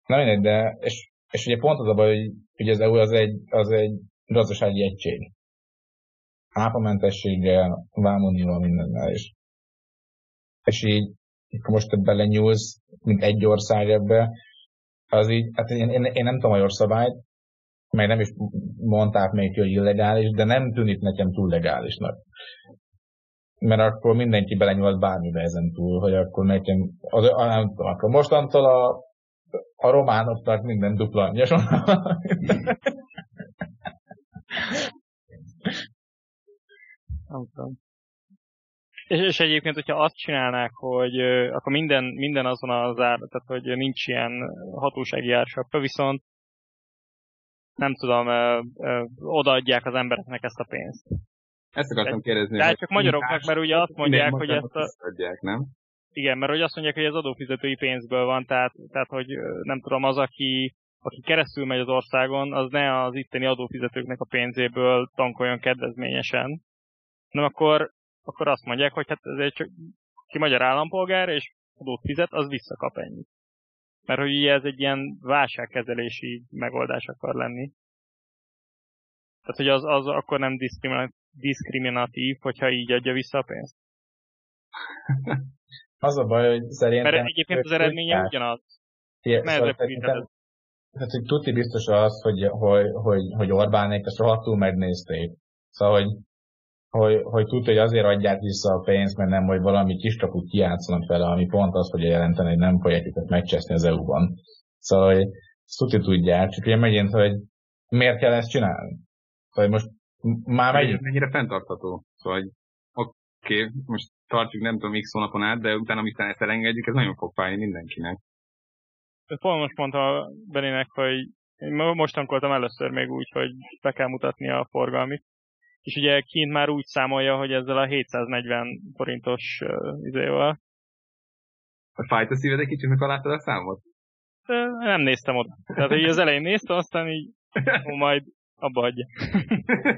Na mindegy, de, és, és ugye pont az a baj, hogy, hogy az EU az egy, az egy gazdasági egység. Áfamentességgel, vámunival, mindennel is. És így, akkor most belenyúlsz, mint egy ország ebbe, az így, hát én, én, én nem tudom a jogszabályt, meg nem is mondták még, hogy illegális, de nem tűnik nekem túl legálisnak. Mert akkor mindenki belenyúlt bármibe ezen túl, hogy akkor nekem, az, nem tudom, akkor mostantól a, a románoknak minden dupla angyas Nem tudom. És, és egyébként, hogyha azt csinálnák, hogy akkor minden, minden azon az ár, tehát hogy nincs ilyen hatósági ársapka, viszont nem tudom, uh, uh, odaadják az embereknek ezt a pénzt. Ezt akartam kérdezni. Tehát csak magyaroknak, mert ugye azt mondják, hogy ezt a... Adják, nem? Igen, mert ugye azt mondják, hogy ez adófizetői pénzből van, tehát, tehát hogy nem tudom, az, aki, aki keresztül megy az országon, az ne az itteni adófizetőknek a pénzéből tankoljon kedvezményesen, hanem akkor akkor azt mondják, hogy hát ezért csak ki magyar állampolgár, és adót fizet, az visszakap ennyit. Mert hogy ugye ez egy ilyen válságkezelési megoldás akar lenni. Tehát, hogy az, az akkor nem diszkriminatív, hogyha így adja vissza a pénzt. [laughs] az a baj, hogy szerintem... Mert egyébként az eredménye ugyanaz. Igen, szóval szerintem, tehát, hogy tuti biztos az, hogy, hogy, hogy, hogy Orbánék ezt rohadtul megnézték. Szóval, hogy hogy, hogy tudja, hogy azért adják vissza a pénzt, mert nem, hogy valami kis kaput kijátszanak vele, ami pont azt fogja jelenteni, hogy nem fogják őket megcseszni az EU-ban. Szóval, hogy ezt tudja tudják, csak ugye megint, hogy miért kell ezt csinálni? Vagy most már megint... Mennyire fenntartható? Szóval, oké, okay, most tartjuk nem tudom x hónapon át, de utána, amit ezt elengedjük, ez nagyon fog fájni mindenkinek. Pont most mondta Benének, hogy én most tankoltam először még úgy, hogy be kell mutatni a forgalmit és ugye kint már úgy számolja, hogy ezzel a 740 forintos uh, izével. Fájt a szíved egy kicsit, mikor láttad a számot? De nem néztem oda. Tehát így az elején néztem, aztán így majd abba hagyja.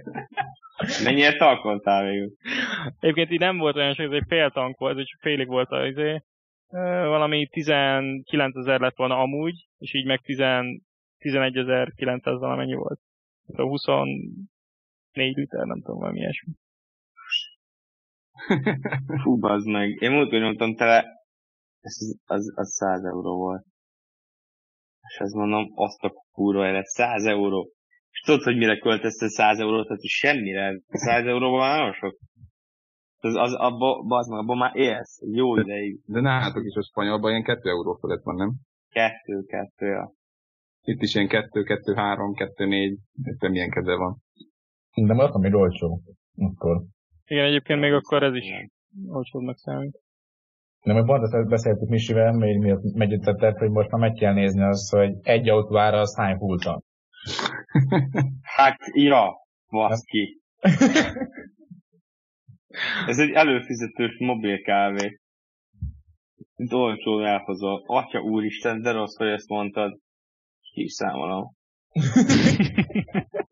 [laughs] Mennyiért tankoltál végül? Egyébként így nem volt olyan sok, ez egy fél tank volt, és félig volt az izé. Valami 19 ezer lett volna amúgy, és így meg 10, 11.900 valamennyi volt. Szóval 20, négy liter, nem tudom, valami ilyesmi. [laughs] Fú, bazd meg. Én múltkor nyomtam tele, ez az, az 100 euró volt. És azt mondom, azt a kurva élet, 100 euró. És tudod, hogy mire költöztél 100 eurót, tehát semmire. 100 euróban már nagyon sok. Az, az abba, bazd meg, abba már élsz, jó ideig. De, de nálatok is a spanyolban ilyen 2 euró fölött van, nem? 2, 2, ja. Itt is ilyen 2, 2, 3, 2, 4, nem milyen keze van. De most ami olcsó. Akkor. Igen, egyébként még akkor ez is olcsóbbnak számít. De majd pont ezt beszéltük Misivel, még miatt megütetett, hogy most már meg kell nézni az, hogy egy autóára az hány fulton. hát, ja, ki. [laughs] Ez egy előfizetős mobil kávé. Itt olcsó elhozol. Atya úristen, de rossz, hogy ezt mondtad. Kiszámolom. [laughs]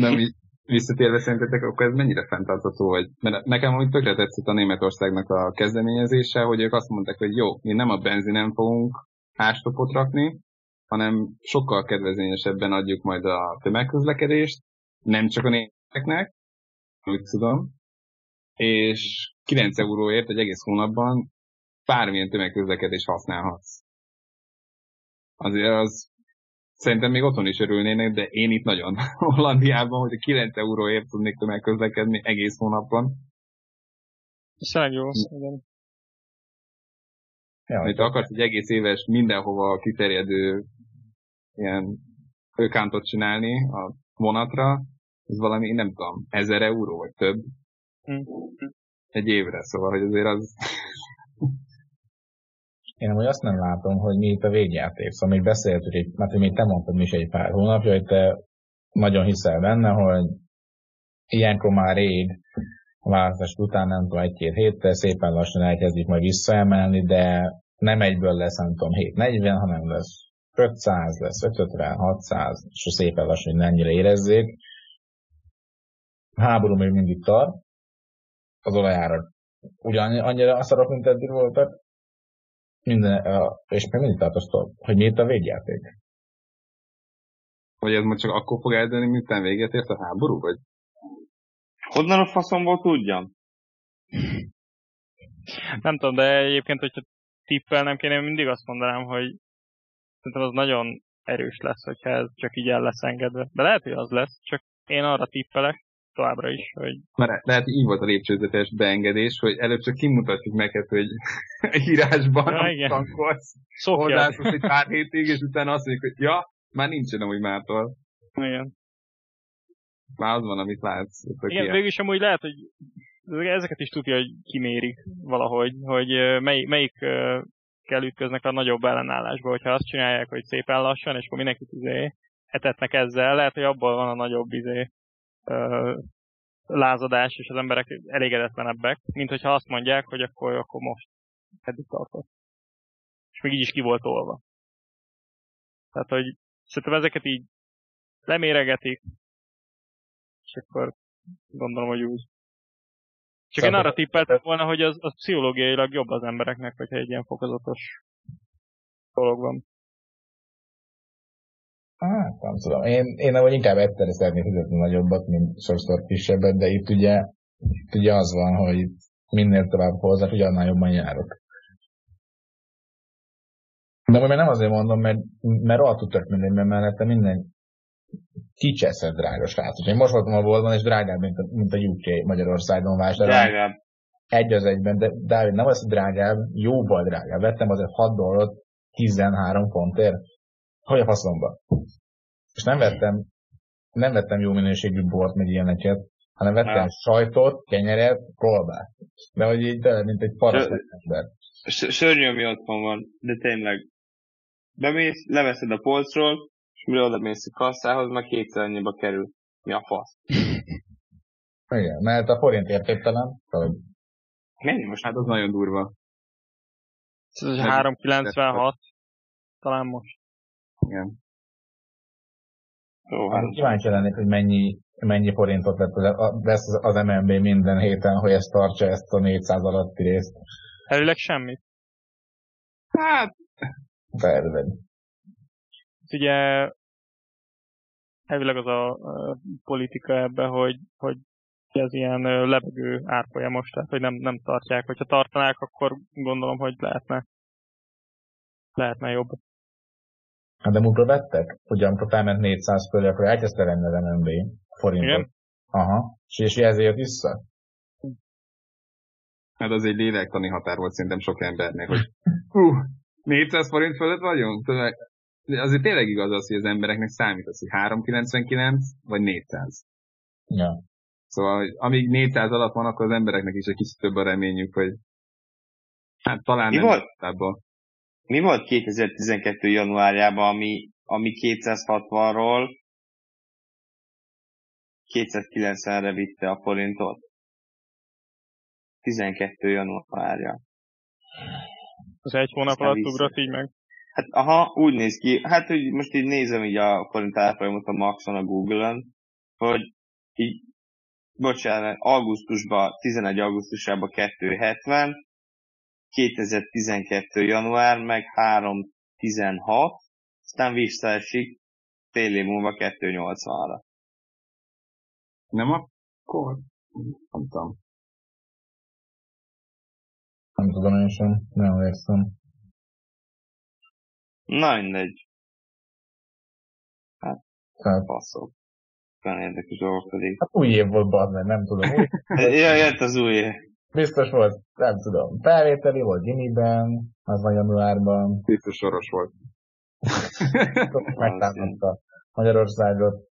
Nem így visszatérve szerintetek, akkor ez mennyire fenntartható, vagy mert nekem úgy tökre tetszett a Németországnak a kezdeményezése, hogy ők azt mondták, hogy jó, mi nem a benzinen fogunk ástopot rakni, hanem sokkal kedvezményesebben adjuk majd a tömegközlekedést, nem csak a németeknek, úgy tudom, és 9 euróért egy egész hónapban bármilyen tömegközlekedést használhatsz. Azért az szerintem még otthon is örülnének, de én itt nagyon [laughs] Hollandiában, hogy 9 euróért tudnék tömegközlekedni egész hónapban. Ez jó, igen. Ja, Mert akarsz egy egész éves mindenhova kiterjedő ilyen főkántot csinálni a vonatra, ez valami, nem tudom, ezer euró vagy több. Mm. Egy évre, szóval, hogy azért az én amúgy azt nem látom, hogy mi itt a végjáték. Szóval még beszéltük, hogy, mert még te mondtad is egy pár hónapja, hogy te nagyon hiszel benne, hogy ilyenkor már rég a választás után, nem tudom, egy-két héttel szépen lassan elkezdik majd visszaemelni, de nem egyből lesz, nem tudom, 740, hanem lesz 500, lesz 550, 600, és szépen lassan, hogy ennyire érezzék. A háború még mindig tart, az olajára ugyan annyira szarok, mint eddig voltak, minden, és még mindig tartoztól, hogy mi itt a végjáték. Vagy ez most csak akkor fog eldönni, miután véget ért a háború, vagy? Honnan a faszomból tudjam? Nem tudom, de egyébként, hogyha tippelnem kéne, én mindig azt mondanám, hogy szerintem az nagyon erős lesz, hogyha ez csak így el lesz engedve. De lehet, hogy az lesz, csak én arra tippelek, továbbra is. Hogy... Mert lehet, így volt a lépcsőzetes beengedés, hogy előbb csak kimutatjuk neked, hogy [laughs] írásban ja, igen. tankolsz, hozzászólsz egy pár hétig, és utána azt mondjuk, hogy ja, már nincsen amúgy mától. Igen. Már az van, amit látsz. Igen, végül is amúgy lehet, hogy ezeket is tudja, hogy kimérik valahogy, hogy mely, melyik kell ütköznek a nagyobb ellenállásba, hogyha azt csinálják, hogy szépen lassan, és akkor mindenkit izé etetnek ezzel, lehet, hogy abban van a nagyobb izé lázadás, és az emberek elégedetlenebbek, mint hogyha azt mondják, hogy akkor, akkor most eddig tartott. És még így is ki volt olva. Tehát, hogy szerintem ezeket így leméregetik, és akkor gondolom, hogy úgy. Csak én arra tippeltem volna, hogy az, az pszichológiailag jobb az embereknek, hogyha egy ilyen fokozatos dolog van. Hát, nem tudom. Én, én nem, inkább egyszerre szeretnék fizetni nagyobbat, mint sokszor kisebbet, de itt ugye, itt ugye az van, hogy minél tovább hozzák, ugye annál jobban járok. De most nem azért mondom, mert, mert rohadtul tök minden, mert mellette minden kicseszett drága srác. Úgyhogy most voltam a boltban, és drágább, mint a, mint a UK Magyarországon vásárolni. Drágább. Egy az egyben, de Dávid, nem az drágább, jóval drágább. Vettem azért 6 dollárt 13 fontért. Hogy a faszomba? És nem vettem, nem vettem jó minőségű bort, meg ilyeneket, hanem vettem ha. sajtot, kenyeret, kolbát. De hogy így tele, mint egy paraszt ember. Szörnyű, ami otthon van, de tényleg. Bemész, leveszed a polcról, és mire oda mész a kasszához, meg kétszer annyiba kerül. Mi a fasz? [laughs] Igen, mert a forint értéktelen. Mennyi most? Hát az nagyon durva. Ez 396, talán most. Igen. Jó, hát kíváncsi lennék, hogy mennyi, mennyi forintot vesz az MNB minden héten, hogy ezt tartsa ezt a 400 alatti részt. Elvileg semmit. Hát... Perved. Ugye elvileg az a, a politika ebbe, hogy, hogy ez ilyen lebegő árfolyamos, tehát hogy nem, nem tartják. Hogyha tartanák, akkor gondolom, hogy lehetne, lehetne jobb. Hát de múltkor vettek, ugye amikor felment 400 fölé, akkor elkezdte venni az MNB forintot. Igen? Aha. És, és ezért jött vissza? Hát az egy lélektani határ volt szerintem sok embernek, hogy [laughs] hú, 400 forint fölött vagyunk? Azért tényleg igaz az, hogy az embereknek számít az, hogy 399 vagy 400. Ja. Szóval amíg 400 alatt van, akkor az embereknek is egy kicsit több a reményük, hogy hát talán Mi nem? Mi volt 2012. januárjában, ami, ami 260-ról 290-re vitte a forintot? 12 januárja. Az egy hónap Aztán alatt ugrott így meg? Hát aha, úgy néz ki, hát hogy most így nézem így a forint árfolyamot a Maxon a Google-on, hogy így, bocsánat, augusztusban, 11 augusztusában 270, 2012. január, meg 316, aztán visszaesik fél év múlva 280-ra. Nem akkor? Nem tudom. Nem tudom én sem, nem emlékszem. Na mindegy. Hát, hát. passzok. Olyan érdekes dolgok pedig. Hát új év volt, bazd nem tudom. [laughs] Ja, jött az új év. Biztos volt, nem tudom. Felvételi volt Gimiben, az van januárban. Biztos soros volt. [laughs] Megtámadta Magyarországot.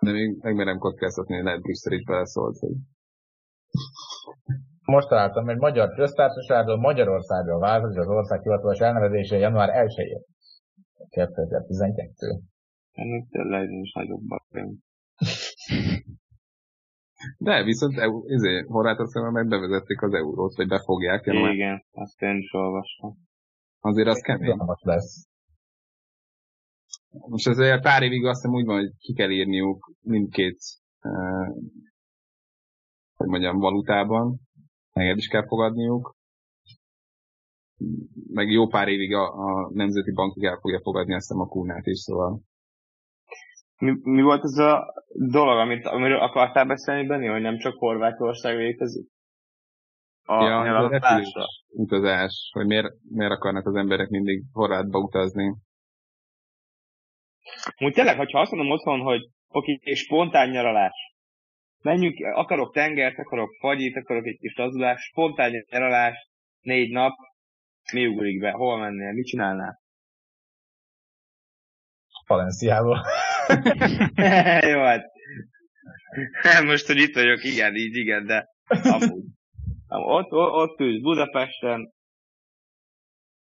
De még megmerem kockáztatni, lehet Brüsszel is beleszólt, hogy... Most találtam, hogy Magyar Köztársaságról Magyarországra változik az ország hivatalos elnevezése január 1-én. 2012. Ennek tényleg nincs nagyobb bajom. [laughs] De viszont izé, Horvátországban meg bevezették az eurót, vagy befogják. Igen, Igen azt én is olvastam. Azért az kemény. lesz. Most ezért pár évig azt hiszem úgy van, hogy ki kell írniuk mindkét eh, hogy mondjam, valutában, meg is kell fogadniuk. Meg jó pár évig a, a Nemzeti Bank el fogja fogadni azt a kúnát is, szóval mi, mi volt az a dolog, amit, amiről akartál beszélni, Benni, hogy nem csak Horvátország létezik? A ja, a utazás, hogy miért, miért akarnak az emberek mindig Horvátba utazni. Úgy tényleg, hogyha azt mondom otthon, hogy oké, és spontán nyaralás. Menjünk, akarok tengert, akarok fagyit, akarok egy kis lazulás, spontán nyaralás, négy nap, mi ugrik be, hol mennél, mit csinálnál? Valenciába. [laughs] Jó, hát. [laughs] Most, hogy itt vagyok, igen, így igen, de amúgy. Ott, ott, ott ülsz Budapesten.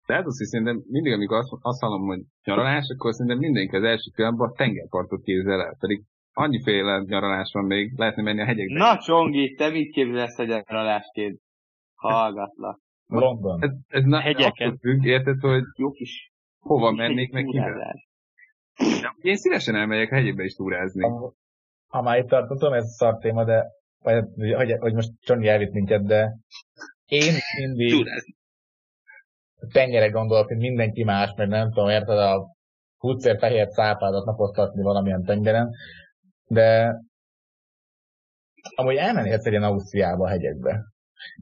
De ez az, hogy szerintem mindig, amikor azt, azt hallom, hogy nyaralás, akkor szerintem mindenki az első pillanatban a tengerpartot képzel el. Pedig annyiféle nyaralás van még, lehetne menni a hegyekbe. Na, Csongi, te mit képzelsz egy nyaralásként? Hallgatlak. London. Ez, ez na, hegyeken. Függ, érted, hogy jó kis hova mennék meg kivel? Én szívesen elmegyek a hegyekbe is túrázni. Ha, ha már itt tartottam, ez szar téma, de vagy, hogy, hogy most Johnny elvitt minket, de én mindig Túrázni. tengere gondolok, hogy mindenki más, meg nem tudom, érted a húcér fehér cápádat napoztatni valamilyen tengeren, de amúgy elmennéhetsz egy Ausztriába a hegyekbe.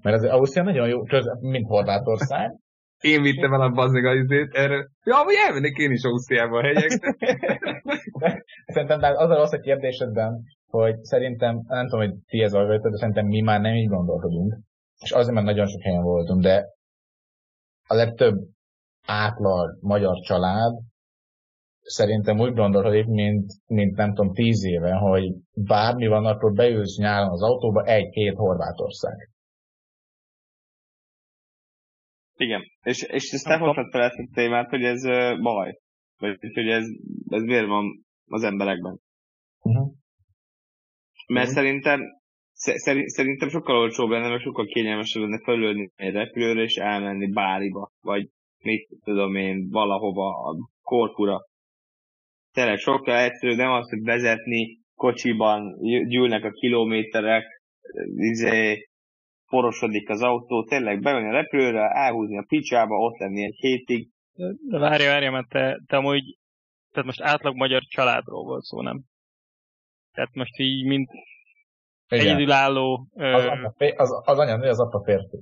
Mert az Ausztria nagyon jó, köz, mint Horvátország, én vittem el a bazdmeg az izét erre. Ja, amúgy elmennék én is Ausztriába a hegyekre. [laughs] szerintem de az a rossz a kérdésedben, hogy szerintem, nem tudom, hogy ti ez a de szerintem mi már nem így gondolkodunk. És azért, mert nagyon sok helyen voltunk, de a legtöbb átlag magyar család szerintem úgy gondolkodik, mint, mint nem tudom, tíz éve, hogy bármi van, akkor beülsz nyáron az autóba egy-két Horvátország. Igen, és, és ezt te hoztad fel ezt a témát, hogy ez baj. Vagy hogy ez, ez miért van az emberekben. Uh-huh. Mert uh-huh. szerintem, szerintem sokkal olcsóbb lenne, mert sokkal kényelmesebb lenne felülni egy repülőre és elmenni báriba, vagy mit tudom én, valahova a korpura. Tényleg sokkal egyszerűbb, nem az, hogy vezetni kocsiban, gyűlnek a kilométerek, izé, porosodik az autó, tényleg bevenni a repülőre, elhúzni a picsába, ott lenni egy hétig. De várja, várja, mert te, te amúgy, tehát most átlag magyar családról volt szó, nem? Tehát most így, mint igen. egyedülálló... Az, ö... az, az anya az apa férfi.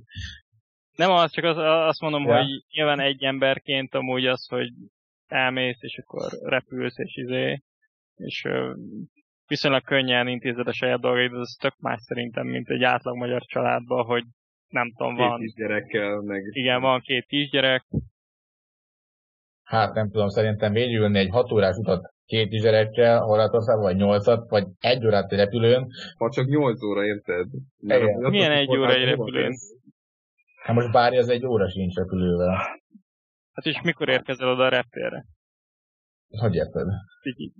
Nem az, csak az, azt mondom, ja. hogy nyilván egy emberként amúgy az, hogy elmész, és akkor repülsz, és izé, és ö, viszonylag könnyen intézed a saját dolgaid, az tök más szerintem, mint egy átlag magyar családban, hogy nem tudom, két van... kisgyerekkel, meg... Igen, van két kisgyerek. Hát nem tudom, szerintem végülni egy hat órás utat két kisgyerekkel Horvátországban, vagy nyolcat, vagy egy órát egy repülőn. Ha csak nyolc óra, érted? Milyen egy óra egy repülőn? Hát most bárja az egy óra sincs repülővel. Hát és mikor érkezel oda a reptérre? Hogy érted?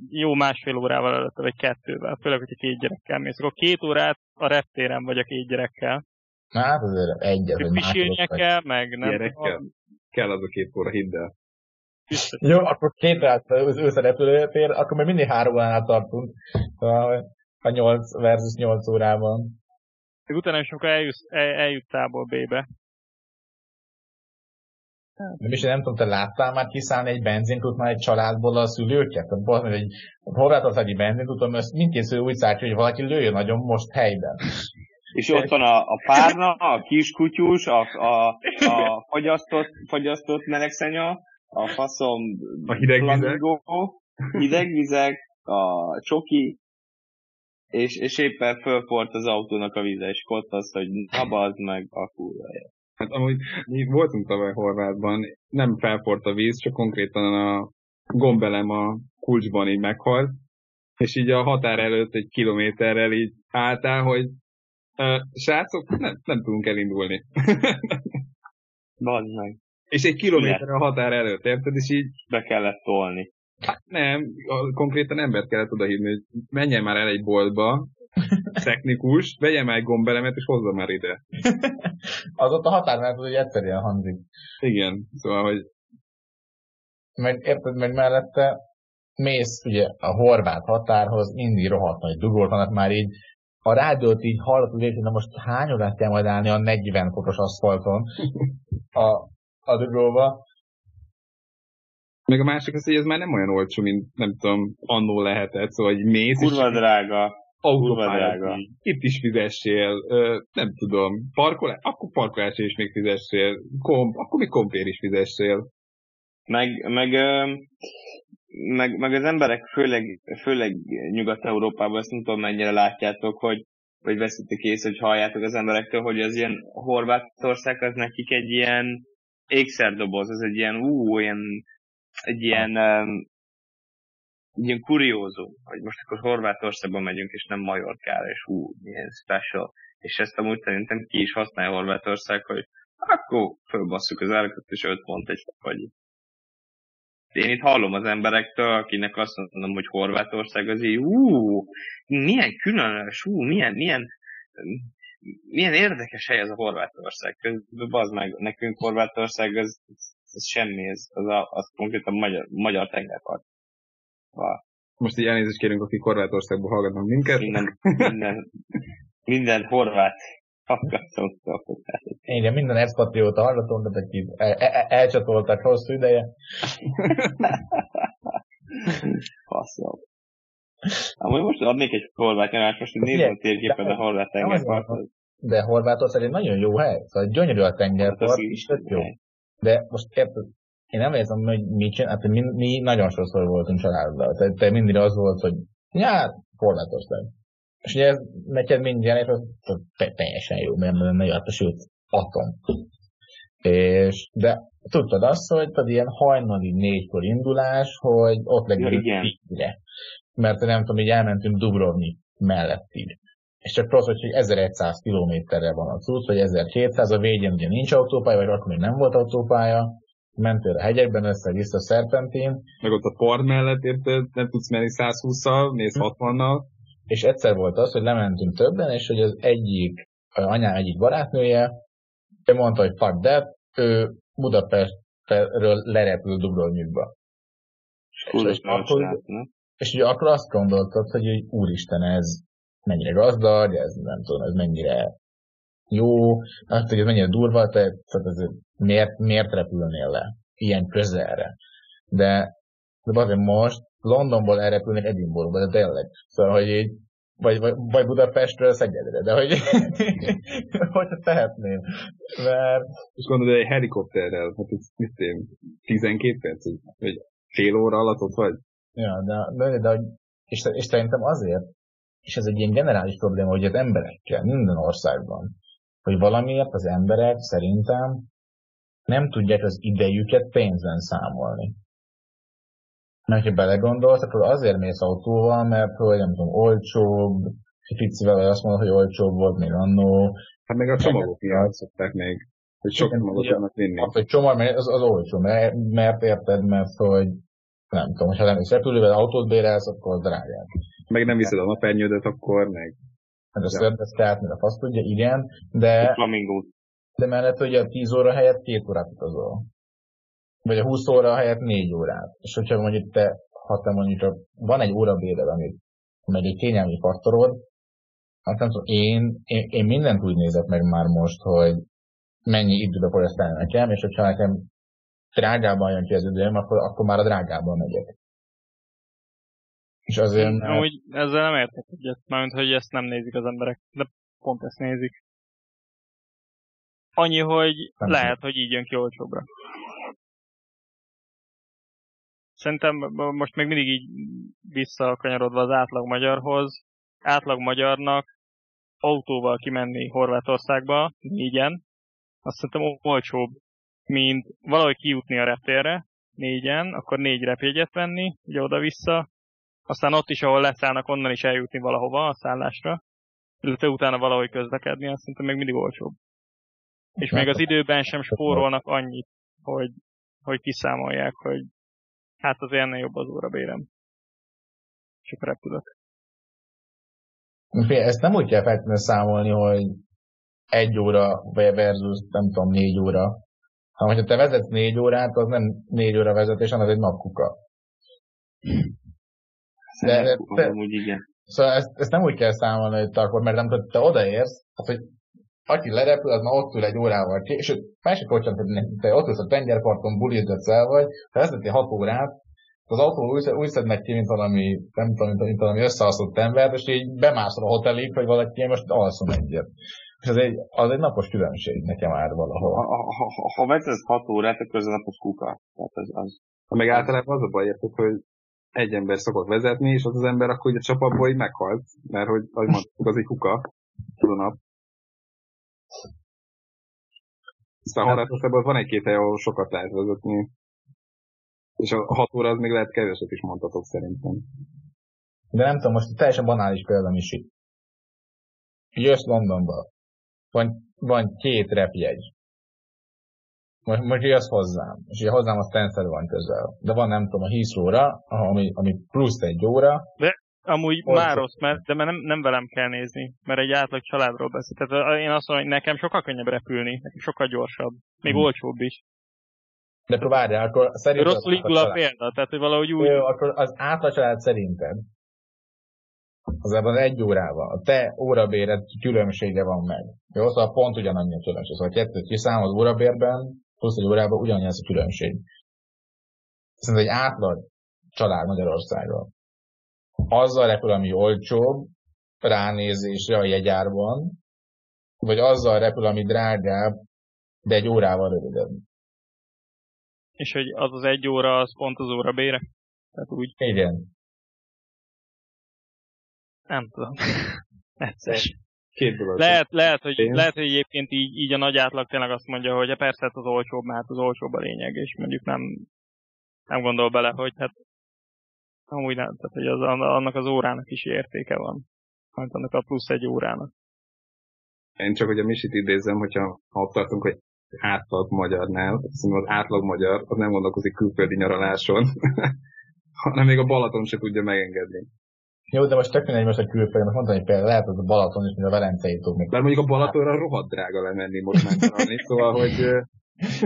jó másfél órával előtt, vagy kettővel, főleg, hogyha két gyerekkel mész. Akkor két órát a reptéren vagy a két gyerekkel. Hát azért egyet, vagy másodok. kell, meg nem Gyerekkel? Tudom. Kell az a két óra, hidd el. Jó, akkor két órát az összerepülőtér, akkor még mindig három óránál tartunk. A 8 versus 8 órában. Utána is akkor eljutsz, el, eljuttál B-be. Nem is, nem tudom, te láttál már kiszállni egy benzinkút egy családból a szülőket? Tehát egy horvátországi benzinkúton, ezt mindkészül úgy szárítja, hogy valaki lőjön nagyon most helyben. És ott van a, a párna, a kiskutyus, a, a, a fagyasztott, fagyasztott melegszeня, a faszom a hidegvizek, hidegvizek, a csoki, és, és éppen fölfort az autónak a vize, és ott az, hogy na meg a kurva. Hát amúgy mi voltunk tavaly Horvátban, nem felfort a víz, csak konkrétan a gombelem a kulcsban így meghalt, és így a határ előtt egy kilométerrel így álltál, hogy uh, srácok, nem, nem tudunk elindulni. [laughs] Bazd meg. És egy kilométer a határ előtt, érted? És így... Be kellett tolni. Nem, a, konkrétan embert kellett odahívni, hogy menjen már el egy boltba, technikus, vegye már egy gombelemet, és hozza már ide. [laughs] az ott a határ, mert hogy egyszerűen hangzik. Igen, szóval, hogy... Meg érted, meg mellette mész ugye a horvát határhoz, mindig rohadt nagy dugót vannak már így, a rádiót így hallott, hogy na most hány órát kell majd állni a 40 fotos aszfalton a, a dugóba. Meg a másik az, hogy ez már nem olyan olcsó, mint nem tudom, annó lehetett, szóval hogy mész. Kurva drága autópálya. Itt is fizessél, nem tudom, parkolás, akkor parkolásra is még fizessél, komp, akkor még kompér is fizessél. Meg, meg, meg, meg az emberek, főleg, főleg Nyugat-Európában, ezt nem tudom mennyire látjátok, hogy vagy veszitek észre, hogy halljátok az emberektől, hogy az ilyen Horvátország az nekik egy ilyen ékszerdoboz, az egy ilyen, ú, olyan, egy ilyen ilyen kuriózum, hogy most akkor Horvátországba megyünk, és nem Majorkára, és hú, milyen special. És ezt amúgy szerintem ki is használja Horvátország, hogy akkor fölbasszuk az árakat, és 5 pont egy vagy. Én itt hallom az emberektől, akinek azt mondom, hogy Horvátország az így, ú, milyen különös, ú, milyen, milyen, milyen érdekes hely az a Horvátország. Közben bazd meg, nekünk Horvátország az, az semmi, az, az, a, az konkrétan magyar, magyar tengerpart. Most így elnézést kérünk, akik Horvátországból hallgatnak minket. Minden, minden, minden horvát. Igen, minden expatrióta hallgatónk, de akik el, el, elcsatoltak hosszú ideje. Faszom. Amúgy most adnék egy horvát nyalást, most nézem a térképen a horvát tengerpartot. De Horvátország egy nagyon jó hely, szóval gyönyörű a tengerpart, hát és jó. De most érted, én nem érzem, hogy mit csinál, hát mi, mi nagyon sokszor voltunk családdal. Tehát te mindig az volt, hogy ja, Horvátország. És ugye ez neked és az teljesen jó, mert nem jött, sőt, atom. És, de tudtad azt, hogy tehát ilyen hajnali négykor indulás, hogy ott legyünk tízre. Mert nem tudom, így elmentünk Dubrovnik mellettig. És csak az, hogy 1100 kilométerre van a cucc, vagy 1700, a végén ugye nincs autópálya, vagy akkor még nem volt autópálya, mentél a hegyekben össze-vissza szerpentin. Meg ott a part mellett, érted? Nem tudsz menni 120-szal, mész 60-nal. és egyszer volt az, hogy lementünk többen, és hogy az egyik, anyám egyik barátnője, ő mondta, hogy fuck that, ő Budapestről lerepül Dubrovnikba. És, és, akkor, és ugye akkor azt gondoltad, hogy, hogy úristen, ez mennyire gazdag, ez nem tudom, ez mennyire jó, azt, hogy ez mennyire durva, te, tehát ez, miért, miért repülnél le ilyen közelre. De, de azért most Londonból elrepülnék Edinburghba, de tényleg. Szóval, hogy így, vagy, vagy, vagy Budapestről Szegedre, de hogy, [laughs] hogyha tehetném. Mert... És gondolod, egy helikopterrel, hát ez mit én, 12 perc, vagy fél óra alatt ott vagy? Ja, de, de, de és, és szerintem azért, és ez egy ilyen generális probléma, hogy az emberekkel, minden országban, hogy valamiért az emberek szerintem nem tudják az idejüket pénzen számolni. Mert ha belegondolsz, akkor azért mész autóval, mert hogy nem tudom, olcsóbb, picivel azt mondod, hogy olcsóbb volt még annó. Hát meg a csomagok miatt szokták még, hogy sok csomagot tudnak vinni. Az, hogy csomag, az, az olcsó, mert, mert érted, mert hogy nem tudom, hogyha nem is repülővel autót bérelsz, akkor drágább. Meg nem viszed a napernyődet, akkor meg... Hát azt ja. tehát, mert a fasz tudja, igen, de... Flamingót. De mellett hogy a 10 óra helyett 2 órát utazol vagy a 20 óra helyett 4 órát. És hogyha mondjuk te, ha te mondjuk van egy óra béred, amit meg egy kényelmi faktorod, hát nem tudom, én, én, én mindent úgy nézek meg már most, hogy mennyi időbe fogyasztani nekem, és hogyha nekem drágában jön ki az időm, akkor, akkor már a drágában megyek. És azért... Mert... Úgy ezzel nem értek egyet, mármint, hogy ezt nem nézik az emberek, de pont ezt nézik. Annyi, hogy nem lehet, hogy így jön ki olcsóbbra. Szerintem most még mindig így visszakanyarodva az átlag magyarhoz, átlag magyarnak autóval kimenni Horvátországba, négyen, azt szerintem olcsóbb, mint valahogy kijutni a reptérre, négyen, akkor négy repjegyet venni, ugye oda-vissza, aztán ott is, ahol leszállnak, onnan is eljutni valahova a szállásra, illetve utána valahogy közlekedni, azt szerintem még mindig olcsóbb. És még az időben sem spórolnak annyit, hogy, hogy kiszámolják, hogy Hát az ennél jobb az órabérem. És akkor repülök. Ezt nem úgy kell feltétlenül számolni, hogy egy óra versus, nem tudom, négy óra. Ha hogyha te vezetsz négy órát, az nem négy óra vezetés, hanem az egy napkuka. De, de, de, úgy igen. Szóval ezt, ezt, nem úgy kell számolni, hogy akkor, mert nem tudod, te odaérsz, hát, hogy aki lerepül, az már ott ül egy órával ki, és másik hogy te ott ülsz a tengerparton, bulizgatsz el vagy, ha vezetni 6 órát, az autó úgy, úgy szednek ki, mint valami, nem tudom, mint, mint valami összealszott ember, és így bemászol a hotelig, hogy valaki most alszom egyet. És az egy, az egy napos különbség nekem már valahol. Ha, ha, ha, ha vezetsz 6 órát, akkor ez a napos kuka. Tehát az, az... Ha meg általában az a baj, hogy egy ember szokott vezetni, és az az ember akkor a csapatból így meghalt, mert hogy, ahogy mondtuk, az egy kuka, az a nap. Aztán Horvátországban van egy-két hely, ahol sokat lehet vezetni. És a 6 óra az még lehet keveset is mondhatok szerintem. De nem tudom, most teljesen banális példa is itt. Jössz Londonba. Van, van két repjegy. Most, most jössz hozzám. És ugye hozzám a Stansted van közel. De van nem tudom, a Heathrow-ra, ami, ami plusz egy óra. De Amúgy Orszok. már rossz, mert, de mert nem, nem velem kell nézni, mert egy átlag családról beszél. Tehát én azt mondom, hogy nekem sokkal könnyebb repülni, nekem sokkal gyorsabb, még hmm. olcsóbb is. De akkor várjál, akkor szerinted... Rosszul indul a példa, tehát hogy valahogy úgy... Jó, akkor az átlag család szerinted az ebben az egy órával, a te órabéred különbsége van meg. Jó, szóval pont ugyanannyi a különbség. Szóval kettőt kiszámol az órabérben, egy órában ugyanannyi a különbség. Szerintem egy átlag család Magyarországon azzal repül, ami olcsóbb ránézésre a jegyárban, vagy azzal repül, ami drágább, de egy órával rövidebb. És hogy az az egy óra, az pont az óra bére? Tehát úgy. Igen. Nem tudom. [laughs] Egyszer. Dolog. Lehet, lehet, hogy, lehet, hogy egyébként így, így a nagy átlag tényleg azt mondja, hogy persze hát az olcsóbb, mert hát az olcsóbb a lényeg, és mondjuk nem, nem gondol bele, hogy hát Amúgy nem, tehát hogy az, annak az órának is értéke van. Mert annak a plusz egy órának. Én csak hogy a Misit idézem, hogyha ha ott tartunk, hogy átlag magyarnál, szóval az átlag magyar az nem gondolkozik külföldi nyaraláson, [laughs] hanem még a Balaton se tudja megengedni. Jó, de most tök mindegy most a külföldön, most mondtam, hogy például lehet az a Balaton is, mint a Velencei tó. Mert mondjuk a Balatonra rohadt drága lemenni most már találni, szóval, hogy...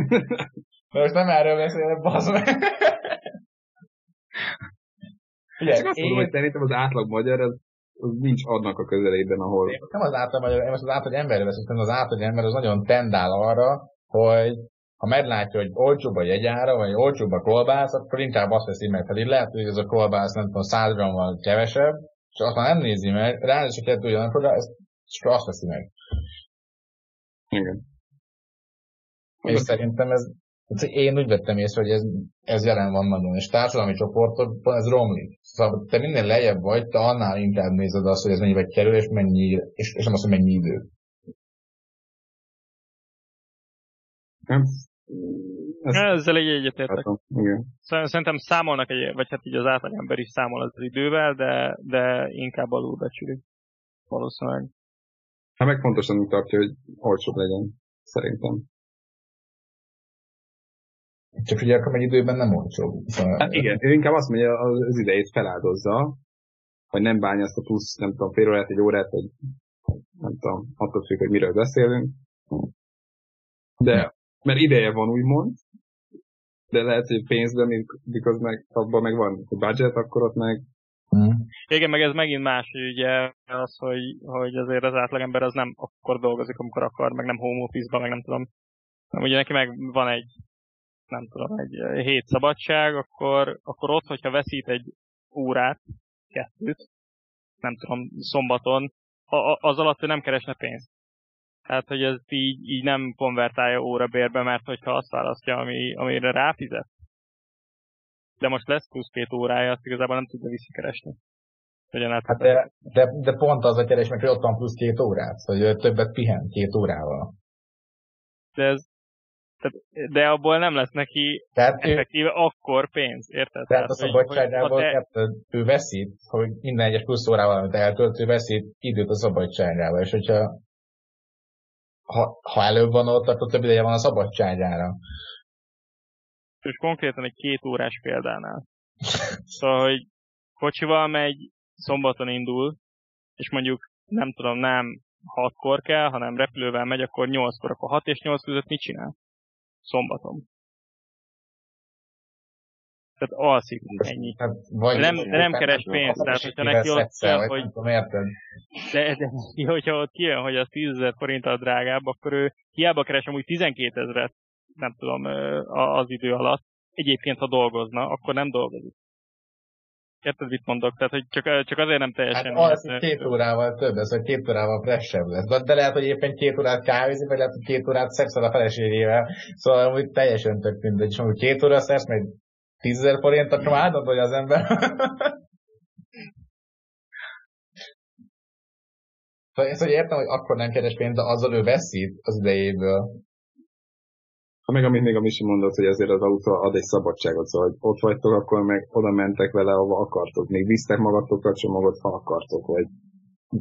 [laughs] de most nem erről beszélek, bazd meg. Ugye, Csak azt én... mondom, hogy szerintem az átlag magyar az, az nincs adnak a közelében, ahol... Nem az átlag magyar, én most az átlag emberről beszéltem, az átlag ember az nagyon tendál arra, hogy ha meglátja, hogy olcsóbb a jegyára, vagy olcsóbb a kolbász, akkor inkább azt veszi meg. Pedig lehet, hogy ez a kolbász nem tudom, 100 grammal kevesebb, és azt már nem nézi meg, ráadásul kettő ugyanakkor, de ezt csak azt veszi meg. Igen. És szerintem ez, én úgy vettem észre, hogy ez, ez jelen van nagyon, és társadalmi csoportokban ez romlik. Szóval te minél lejjebb vagy, te annál inkább nézed azt, hogy ez mennyibe kerül, és, mennyi, és, és nem azt, hogy mennyi idő. Nem. Ezt... Ezzel egy egyetértek. Szerintem számolnak, egy, vagy hát így az átlagember is számol az idővel, de, de inkább alulbecsülik. Valószínűleg. Hát meg fontosan tartja, hogy olcsóbb legyen, szerintem. Csak ugye akkor egy időben nem. Szóval... Hát igen, ő inkább azt mondja, az idejét feláldozza, hogy nem bányaszt a plusz, nem tudom, fél órát, egy órát, vagy nem tudom, attól függ, hogy miről beszélünk. De mert ideje van úgymond, de lehet, hogy pénzben, mikor meg, abban meg van a budget, akkor ott meg Mm. Igen, meg ez megint más, ugye az, hogy, hogy azért az átlagember az nem akkor dolgozik, amikor akar, meg nem home office meg nem tudom. Ugye neki meg van egy, nem tudom, egy hét szabadság, akkor, akkor ott, hogyha veszít egy órát, kettőt, nem tudom, szombaton, az alatt ő nem keresne pénzt. Tehát, hogy ez így, így nem konvertálja órabérbe, mert hogyha azt választja, ami, amire ráfizet, de most lesz plusz két órája, azt igazából nem tudja visszakeresni. Hát de, de, de, pont az a keres hogy ott van plusz két órát, hogy többet pihen két órával. De ez, tehát, de abból nem lesz neki tehát effektíve ő, akkor pénz, érted? Tehát, tehát a szabadságából te... ő veszít, hogy minden egyes plusz órával, amit eltölt, ő veszít időt a szabadságába, és hogyha ha, ha előbb van ott, akkor több ideje van a szabadságára. És konkrétan egy két órás példánál. szóval, hogy kocsival megy, szombaton indul, és mondjuk nem tudom, nem hatkor kell, hanem repülővel megy, akkor nyolckor, akkor hat és nyolc között mit csinál? Szombaton. Tehát alszik ennyi. Hát, vagy nem, nem keres pénzt, tehát hogyha neki ott kell, hogy... De, de hogyha ott kijön, hogy az 10 ezer forinttal drágább, akkor ő hiába keres amúgy 12 ezeret, nem tudom, az idő alatt. Egyébként, ha dolgozna, akkor nem dolgozik. Érted, mit mondok? Tehát, hogy csak, csak azért nem teljesen... Hát az, hogy két órával több, ez, hogy két órával frissebb lesz. De, de lehet, hogy éppen két órát kávézik, vagy lehet, hogy két órát szexel a feleségével. Szóval hogy teljesen tök mindegy. És amúgy két óra szesz, meg 10 ezer forint, akkor már hogy az ember. Szóval ezt, hogy értem, hogy akkor nem keres pénzt, de azzal ő veszít az idejéből. Ha meg amit még a Misi mondott, hogy ezért az autó ad egy szabadságot, szóval hogy ott vagytok, akkor meg oda mentek vele, ahova akartok. Még visztek magatokkal csomagot, ha akartok, vagy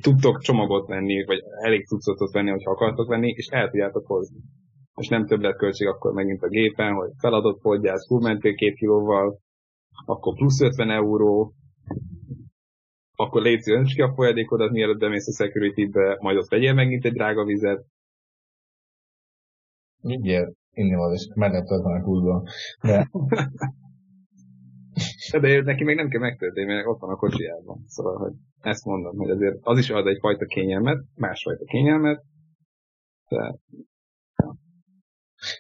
tudtok csomagot venni, vagy elég cuccot venni, hogyha akartok venni, és el tudjátok hozni és nem költség akkor megint a gépen, hogy feladott podgyász, túlmentél két kilóval, akkor plusz 50 euró, akkor légy önts ki a folyadékodat, mielőtt bemész a security-be, majd ott vegyél megint egy drága vizet. Mindjárt inni van, és menet van a kúzban. De... [laughs] de neki még nem kell megtölteni, mert ott van a kocsijában. Szóval, hogy ezt mondom, hogy azért az is ad egyfajta kényelmet, másfajta kényelmet, de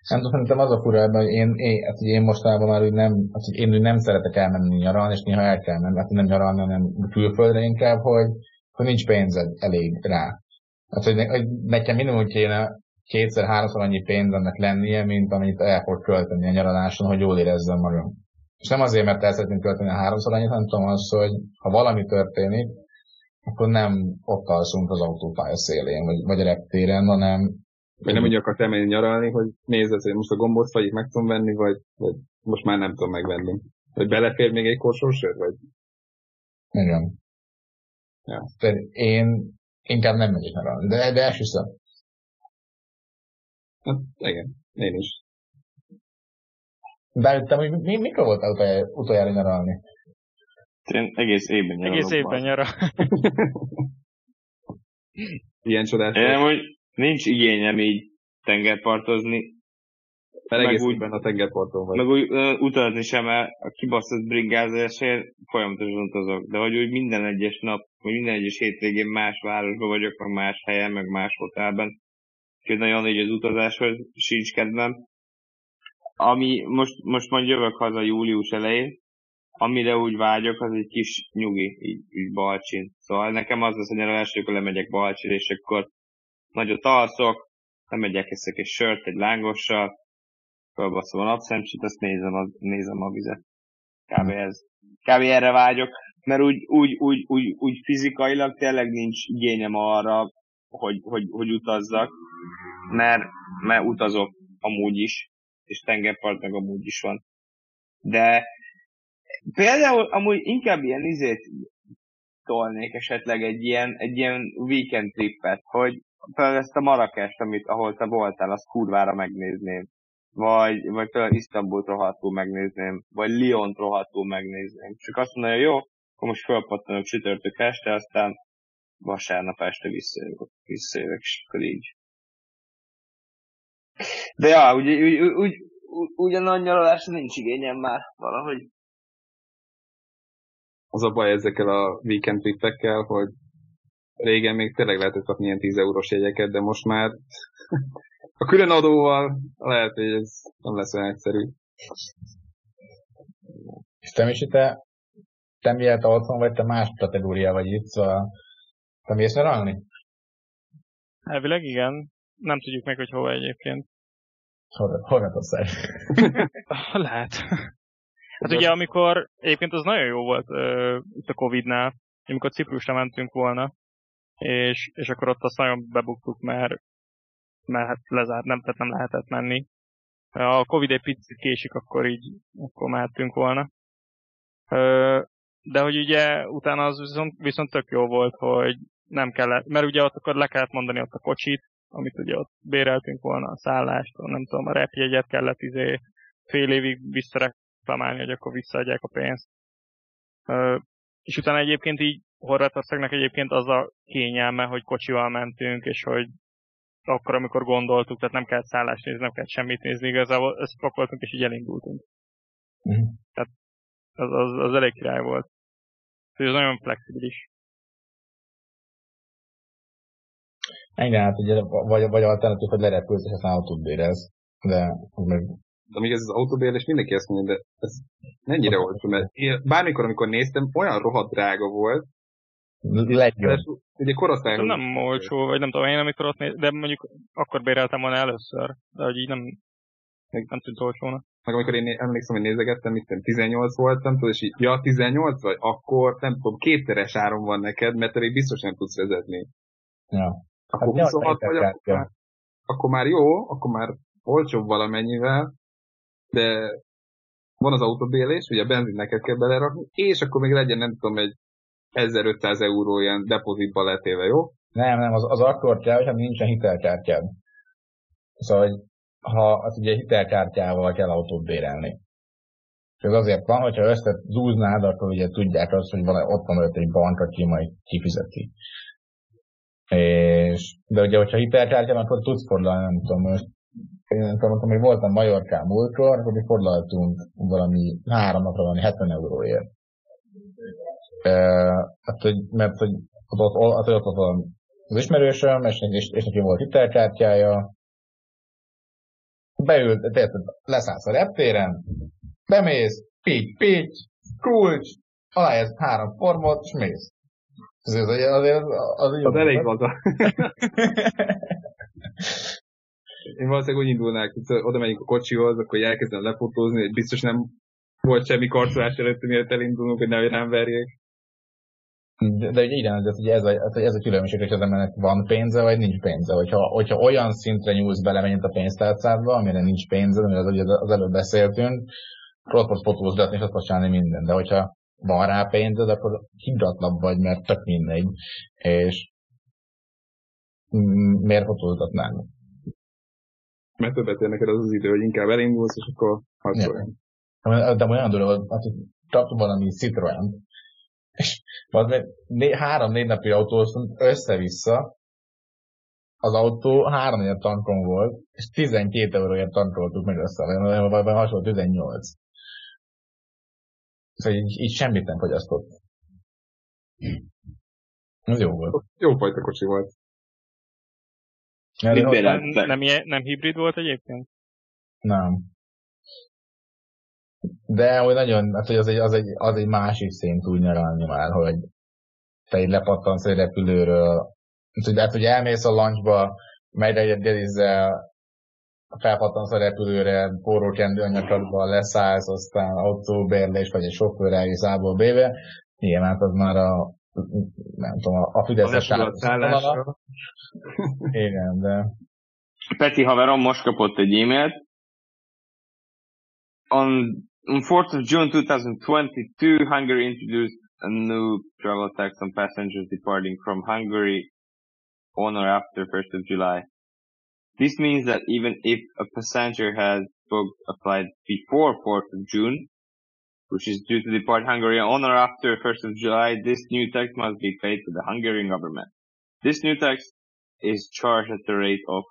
nem tudom, szerintem az a fura ebben, hogy én, én, hát, hogy én mostanában már úgy nem, hát, hogy én úgy nem szeretek elmenni nyaralni, és néha el kell menni, hát nem nyaralni, hanem külföldre inkább, hogy, hogy nincs pénzed elég rá. Hát, hogy, ne, hogy nekem minimum kéne kétszer-háromszor annyi pénzemnek lennie, mint amit el fog költeni a nyaraláson, hogy jól érezzem magam. És nem azért, mert el szeretném költeni a háromszor annyit, hanem tudom az, hogy ha valami történik, akkor nem ott alszunk az autópálya szélén, vagy, vagy a reptéren, hanem vagy nem úgy akart elmenni nyaralni, hogy nézd, hogy most a gombóc vagy meg tudom venni, vagy, vagy most már nem tudom megvenni. Vagy belefér még egy korsósör, vagy? Igen. Ja. De én inkább nem megyek nyaralni, de, de elhiszem. Hát, igen, én is. De te, hogy mi, mikor voltál utoljára, utoljára nyaralni? Én egész évben nyaralok. Egész évben nyara. [laughs] Ilyen csodás. Én hogy nincs igényem így tengerpartozni. Mert egész úgy, a tengerparton vagy. Meg úgy uh, utazni sem, mert a kibaszott bringázásért folyamatosan utazok. De hogy úgy minden egyes nap, vagy minden egyes hétvégén más városban vagyok, meg más helyen, meg más hotelben. Úgyhogy nagyon így az utazáshoz sincs kedvem. Ami most, most majd jövök haza július elején, amire úgy vágyok, az egy kis nyugi, így, így Balcsin. Szóval nekem az lesz, hogy első, akkor lemegyek Balcsin, és akkor nagyot alszok, lemegyek, eszek egy sört, egy lángossal, fölbaszom a napszemcsit, azt nézem a, nézem a vizet. Kb. ez. Kb. erre vágyok, mert úgy, úgy, úgy, úgy, úgy fizikailag tényleg nincs igényem arra, hogy, hogy, hogy utazzak, mert, mert utazok amúgy is, és tengerpart meg amúgy is van. De például amúgy inkább ilyen izét tolnék esetleg egy ilyen, egy ilyen weekend trippet, hogy például ezt a Marrakest, amit, ahol te voltál, azt kurvára megnézném. Vagy, vagy például Isztambult rohadtul megnézném, vagy Lyon rohadtul megnézném. Csak azt mondja, jó, akkor most felpattanok csütörtök este, aztán vasárnap este visszajövök, visszajövök, és akkor így. De ja, úgy, úgy, úgy, úgy ugyanannyi nyaralásra nincs igényem már valahogy. Az a baj ezekkel a weekend trippekkel, hogy régen még tényleg lehetett kapni ilyen 10 eurós jegyeket, de most már [laughs] a külön adóval lehet, hogy ez nem lesz olyan egyszerű. És te is te, te miért otthon vagy, te más kategória vagy itt, szóval te mész nyaralni? Elvileg igen. Nem tudjuk meg, hogy hova egyébként. Horvátország. [laughs] Lehet. Hát ugye amikor, egyébként az nagyon jó volt uh, itt a Covid-nál, amikor Ciprusra mentünk volna, és, és akkor ott azt nagyon bebuktuk, mert, mert hát lezárt, nem, tehát nem lehetett menni. A Covid egy picit késik, akkor így, akkor mehettünk volna. De hogy ugye utána az viszont, viszont tök jó volt, hogy nem kellett, mert ugye ott akkor le kellett mondani ott a kocsit, amit ugye ott béreltünk volna, a szállást, nem tudom, a repjegyet kellett izé fél évig visszareklamálni, hogy akkor visszaadják a pénzt. És utána egyébként így Horvátországnak egyébként az a kényelme, hogy kocsival mentünk, és hogy akkor, amikor gondoltuk, tehát nem kellett szállást nézni, nem kellett semmit nézni, igazából összepakoltunk, és így elindultunk. Mm. Tehát az, az, az elég király volt. Ez nagyon flexibilis. Igen, hát ugye, vagy, vagy alternatív, hogy lerepülsz, és aztán autót bérez. De meg de még ez az autóbérlés mindenki ezt mondja, de ez mennyire olcsó, mert én bármikor, amikor néztem, olyan rohadt drága volt, legjobb. Ugye korosztály. Nem olcsó, vagy nem tudom, én amikor ott néz, de mondjuk akkor béreltem volna először, de hogy így nem, nem tűnt olcsónak. Meg amikor én emlékszem, hogy nézegettem, mit 18 voltam, tudod, és így, ja, 18 vagy, akkor nem tudom, kétszeres áron van neked, mert te még biztos nem tudsz vezetni. Ja. Akkor hát 26 vagy, akkor már, akkor már jó, akkor már olcsóbb valamennyivel, de van az autóbélés, ugye a benzin neked kell belerakni, és akkor még legyen, nem tudom, egy 1500 euró ilyen depozitba letéve, jó? Nem, nem, az, az akkor kell, hogyha nincsen hitelkártyád. Szóval, hogy ha az ugye hitelkártyával kell autót bérelni. És ez azért van, hogyha összezúznád, akkor ugye tudják azt, hogy van, ott van egy bank, aki majd kifizeti. És, de ugye, hogyha hitelkártya van, akkor tudsz fordulni, nem tudom, most én tudom, hogy voltam Majorkán múltkor, akkor mi fordultunk valami három napra valami 70 euróért hát, hogy, mert hogy ott, ott, ott, ott, ott van az ismerősöm, és, és, és neki volt hitelkártyája, beült, tehát leszállsz a reptéren, bemész, pitty, pitty, kulcs, alájesz három formot, és mész. Ez az, az, az, az, az, az elég haza. [laughs] Én valószínűleg úgy indulnák, hogy oda megyünk a kocsihoz, akkor elkezdem lefotózni, hogy biztos nem volt semmi karcolás előtt, miért elindulunk, hogy ne rám verjék. De, de ugye igen, ez, ez, a, ez a különbség, hogy az embernek van pénze, vagy nincs pénze. Hogyha, hogyha olyan szintre nyúlsz bele, mint a pénztárcádba, amire nincs pénze, amiről az, az előbb beszéltünk, akkor ott tudsz fotózgatni, és ott tudsz csinálni minden. De hogyha van rá pénzed, akkor hibratlabb vagy, mert tök mindegy. És miért fotózgatnánk? Mert többet ér neked az az idő, hogy inkább elindulsz, és akkor harcoljon. De olyan dolog, hogy kaptam valami Citroen, És három-négy napi autóztunk össze-vissza, az autó három év tankon volt, és 12 euróért tankoltuk meg össze, vagy hasonló 18. Szóval így, így semmit nem fogyasztott. Ez jó volt. Jó fajta kocsi volt. Nem, nem, nem, nem hibrid volt egyébként? Nem. De hogy nagyon, hát, hogy az egy, az, egy, az egy másik szint úgy nyaralni már, hogy te így lepattansz egy repülőről, hogy, hát, hogy elmész a lunchba, megy egy delizzel, felpattansz a repülőre, forró kendőanyagkadban leszállsz, aztán autóbérlés, vagy egy sofőr elvisz A-ból B-be, nyilván hát az már a nem tudom, a Fideszes állásra. Igen, de... Peti haverom most kapott egy e-mailt. On, on 4th of June 2022, Hungary introduced a new travel tax on passengers departing from Hungary on or after 1st of July. This means that even if a passenger has booked a flight before 4th of June, which is due to depart Hungary on or after 1st of July, this new tax must be paid to the Hungarian government. This new tax is charged at the rate of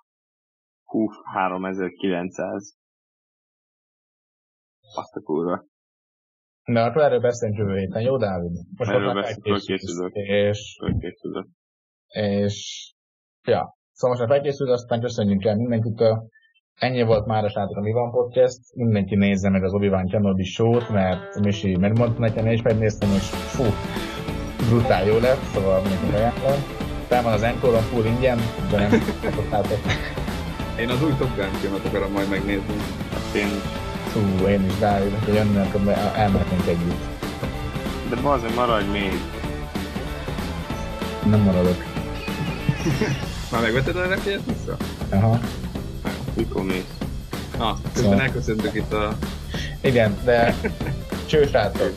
3900. Azt a kurva. Na, akkor erről beszélünk jövő héten, jó Dávid? Most erről beszélünk, készülök. És, készülök. és, ja, szóval most már felkészült, aztán köszönjük el mindenkitől. Ennyi volt már a srácok a Mi Van Podcast. Mindenki nézze meg az Obi-Wan Kenobi show-t, mert Misi megmondta nekem, és megnéztem, és fú, brutál jó lett, szóval mindenki ajánlom. Fel van az Encore-on full ingyen, de nem. [laughs] Én az új Top Gun akarom majd megnézni. Azt én Hú, én is, Dávid, hogy akkor elmehetnénk együtt. De bazd, maradj még. Nem maradok. [laughs] Már megvetted a repélyet vissza? Aha. Mikor mész? Ah, közben szóval... elköszöntök itt a... Igen, de [laughs] cső srácok,